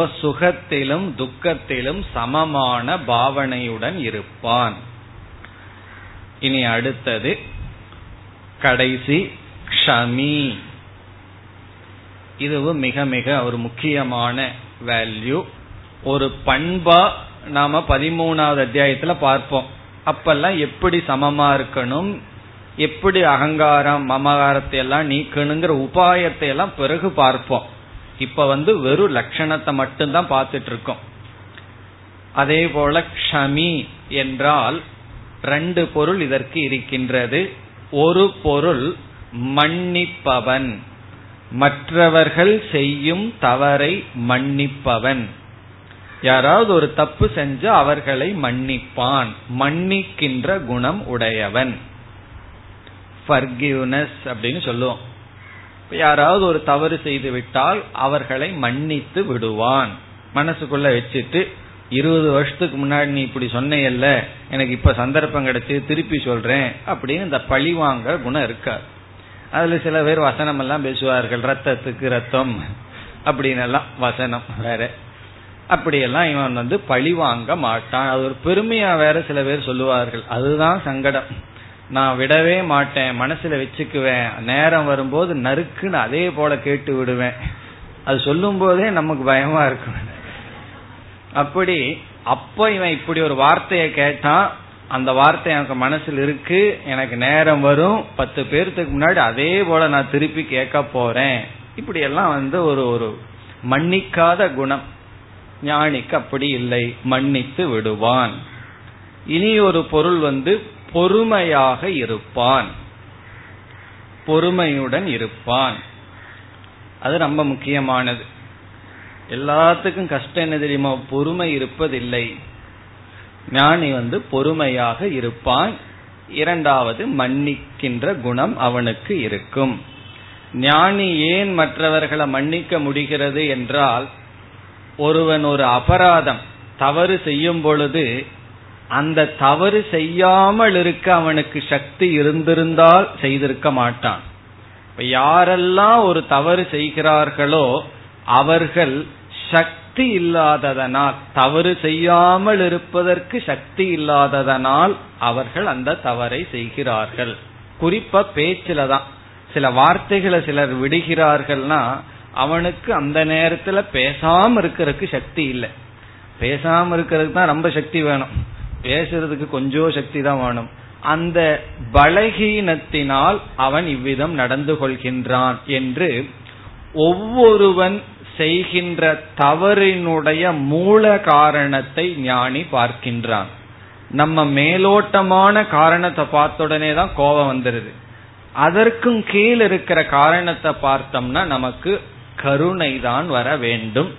இப்ப சுகத்திலும் துக்கத்திலும் சமமான பாவனையுடன் இருப்பான். இனி அடுத்தது கடைசி க்ஷமி. இதுவும் மிக மிக ஒரு முக்கியமான வேல்யூ ஒரு பண்பா நாம பதிமூணாவது அத்தியாயத்துல பார்ப்போம். அப்பெல்லாம் எப்படி சமமா இருக்கணும் எப்படி அகங்காரம் மமகாரத்தை எல்லாம் நீக்கணுங்கிற உபாயத்தை எல்லாம் பிறகு பார்ப்போம். இப்ப வந்து வெறும் லட்சணத்தை மட்டும்தான் பார்த்துட்டு இருக்கோம் அதே போல க்ஷமி என்றால் ரெண்டு பொருள் இதற்கு இருக்கின்றது. ஒரு பொருள் மன்னிப்பவன். மற்றவர்கள் செய்யும் தவறை மன்னிப்பவன். யாராவது ஒரு தப்பு செஞ்சு அவர்களை மன்னிப்பான். மன்னிக்கின்ற குணம் உடையவன். ஃபர்கிவ்னஸ் அப்படின்னு சொல்லுவோம். யாராவது ஒரு தவறு செய்து விட்டால் அவர்களை மன்னித்து விடுவான். மனசுக்குள்ள வச்சுட்டு இருபது வருஷத்துக்கு முன்னாடி நீ இப்படி சொன்னையல்ல எனக்கு இப்ப சந்தர்ப்பம் கிடைச்சு திருப்பி சொல்றேன் அப்படின்னு இந்த பழிவாங்க குணம் இருக்காது. அதுல சில பேர் வசனம் எல்லாம் பேசுவார்கள் ரத்தத்துக்கு ரத்தம் அப்படின்னு எல்லாம் வசனம் வேற. அப்படியெல்லாம் இவன் வந்து பழி வாங்க மாட்டான். அது ஒரு பெருமையா வேற சில பேர் சொல்லுவார்கள். அதுதான் சங்கடம். நான் விடவே மாட்டேன் மனசுல வச்சுக்குவேன். நேரம் வரும்போது நறுக்குன்னு அதே போல கேட்டு விடுவேன். அது சொல்லும் போதே நமக்கு பயமா இருக்கும். அப்படி அப்ப இவன் இப்படி ஒரு வார்த்தையை கேட்டான். அந்த வார்த்தை எனக்கு மனசில் இருக்கு. எனக்கு நேரம் வரும். பத்து பேர்த்துக்கு முன்னாடி அதே போல நான் திருப்பி கேட்க போறேன். இப்படி எல்லாம் வந்து ஒரு ஒரு மன்னிக்காத குணம். ஞானிக்கு அப்படி இல்லை. மன்னித்து விடுவான். இனி ஒரு பொருள் வந்து பொறுமையாக இருப்பான். பொறுமையுடன் இருப்பான். அது ரொம்ப முக்கியமானது. எல்லாத்துக்கும் கஷ்டம் என்ன தெரியுமா? பொறுமை இருப்பதில்லை. ஞானி வந்து பொறுமையாக இருப்பான். இரண்டாவது மன்னிக்கின்ற குணம் அவனுக்கு இருக்கும். ஞானி ஏன் மற்றவர்களை மன்னிக்க முடிகிறது என்றால் ஒருவன் ஒரு அபராதம் தவறு செய்யும் பொழுது அந்த தவறு செய்யாமல் இருக்க அவனுக்கு சக்தி இருந்திருந்தால் செய்திருக்க மாட்டான். இப்ப யாரெல்லாம் ஒரு தவறு செய்கிறார்களோ அவர்கள் சக்தி இல்லாததனால் தவறு செய்யாமல் இருப்பதற்கு சக்தி இல்லாததனால் அவர்கள் அந்த தவறை செய்கிறார்கள். குறிப்பா பேச்சில தான். சில வார்த்தைகளை சிலர் விடுகிறார்கள்னா அவனுக்கு அந்த நேரத்துல பேசாம இருக்கிறதுக்கு சக்தி இல்லை. பேசாம இருக்கிறதுக்கு தான் ரொம்ப சக்தி வேணும். பேசுறதுக்கு கொஞ்சம் சக்தி தான் வேணும். அந்த பலகீனத்தினால் அவன் இவ்விதம் நடந்து கொள்கின்றான் என்று ஒவ்வொருவன் செய்கின்ற தவறினுடைய மூல காரணத்தை ஞானி பார்க்கின்றான். நம்ம மேலோட்டமான காரணத்தை பார்த்த உடனே தான் கோபம் வந்துருது. அதற்கும் கீழ் இருக்கிற காரணத்தை பார்த்தோம்னா நமக்கு கருணை தான் வர வேண்டும்.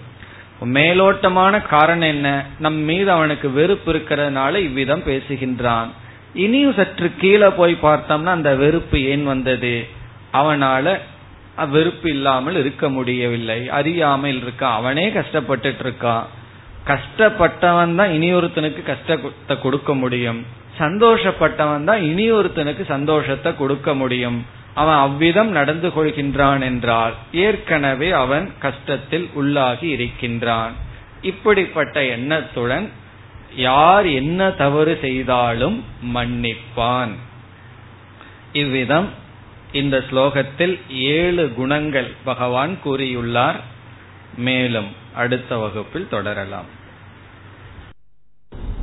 மேலோட்டமான காரணம் என்ன? நம் மீது அவனுக்கு வெறுப்பு இருக்கிறதுனால இவ்விதம் பேசுகின்றான். இனியும் சற்று கீழே போய் பார்த்தோம்னா அந்த வெறுப்பு ஏன் வந்தது? அவனால வெறுப்பு இல்லாமல் இருக்க முடியவில்லை. அறியாமல் இருக்கான் அவனே கஷ்டப்பட்டுட்டு இருக்கான் கஷ்டப்பட்டவன் தான் இனியொருத்தனுக்கு கஷ்டத்தை கொடுக்க முடியும். சந்தோஷப்பட்டவன் தான் இனியொருத்தனுக்கு சந்தோஷத்தை கொடுக்க முடியும். அவன் அவ்விதம் நடந்து கொள்கின்றான் என்றால் ஏற்கனவே அவன் கஷ்டத்தில் உள்ளாகி இருக்கின்றான். இப்படிப்பட்ட எண்ணத்துடன் யார் என்ன தவறு செய்தாலும் மன்னிப்பான். இவ்விதம் இந்த ஸ்லோகத்தில் ஏழு குணங்கள் பகவான் கூறியுள்ளார். மேலும் அடுத்த வகுப்பில் தொடரலாம்.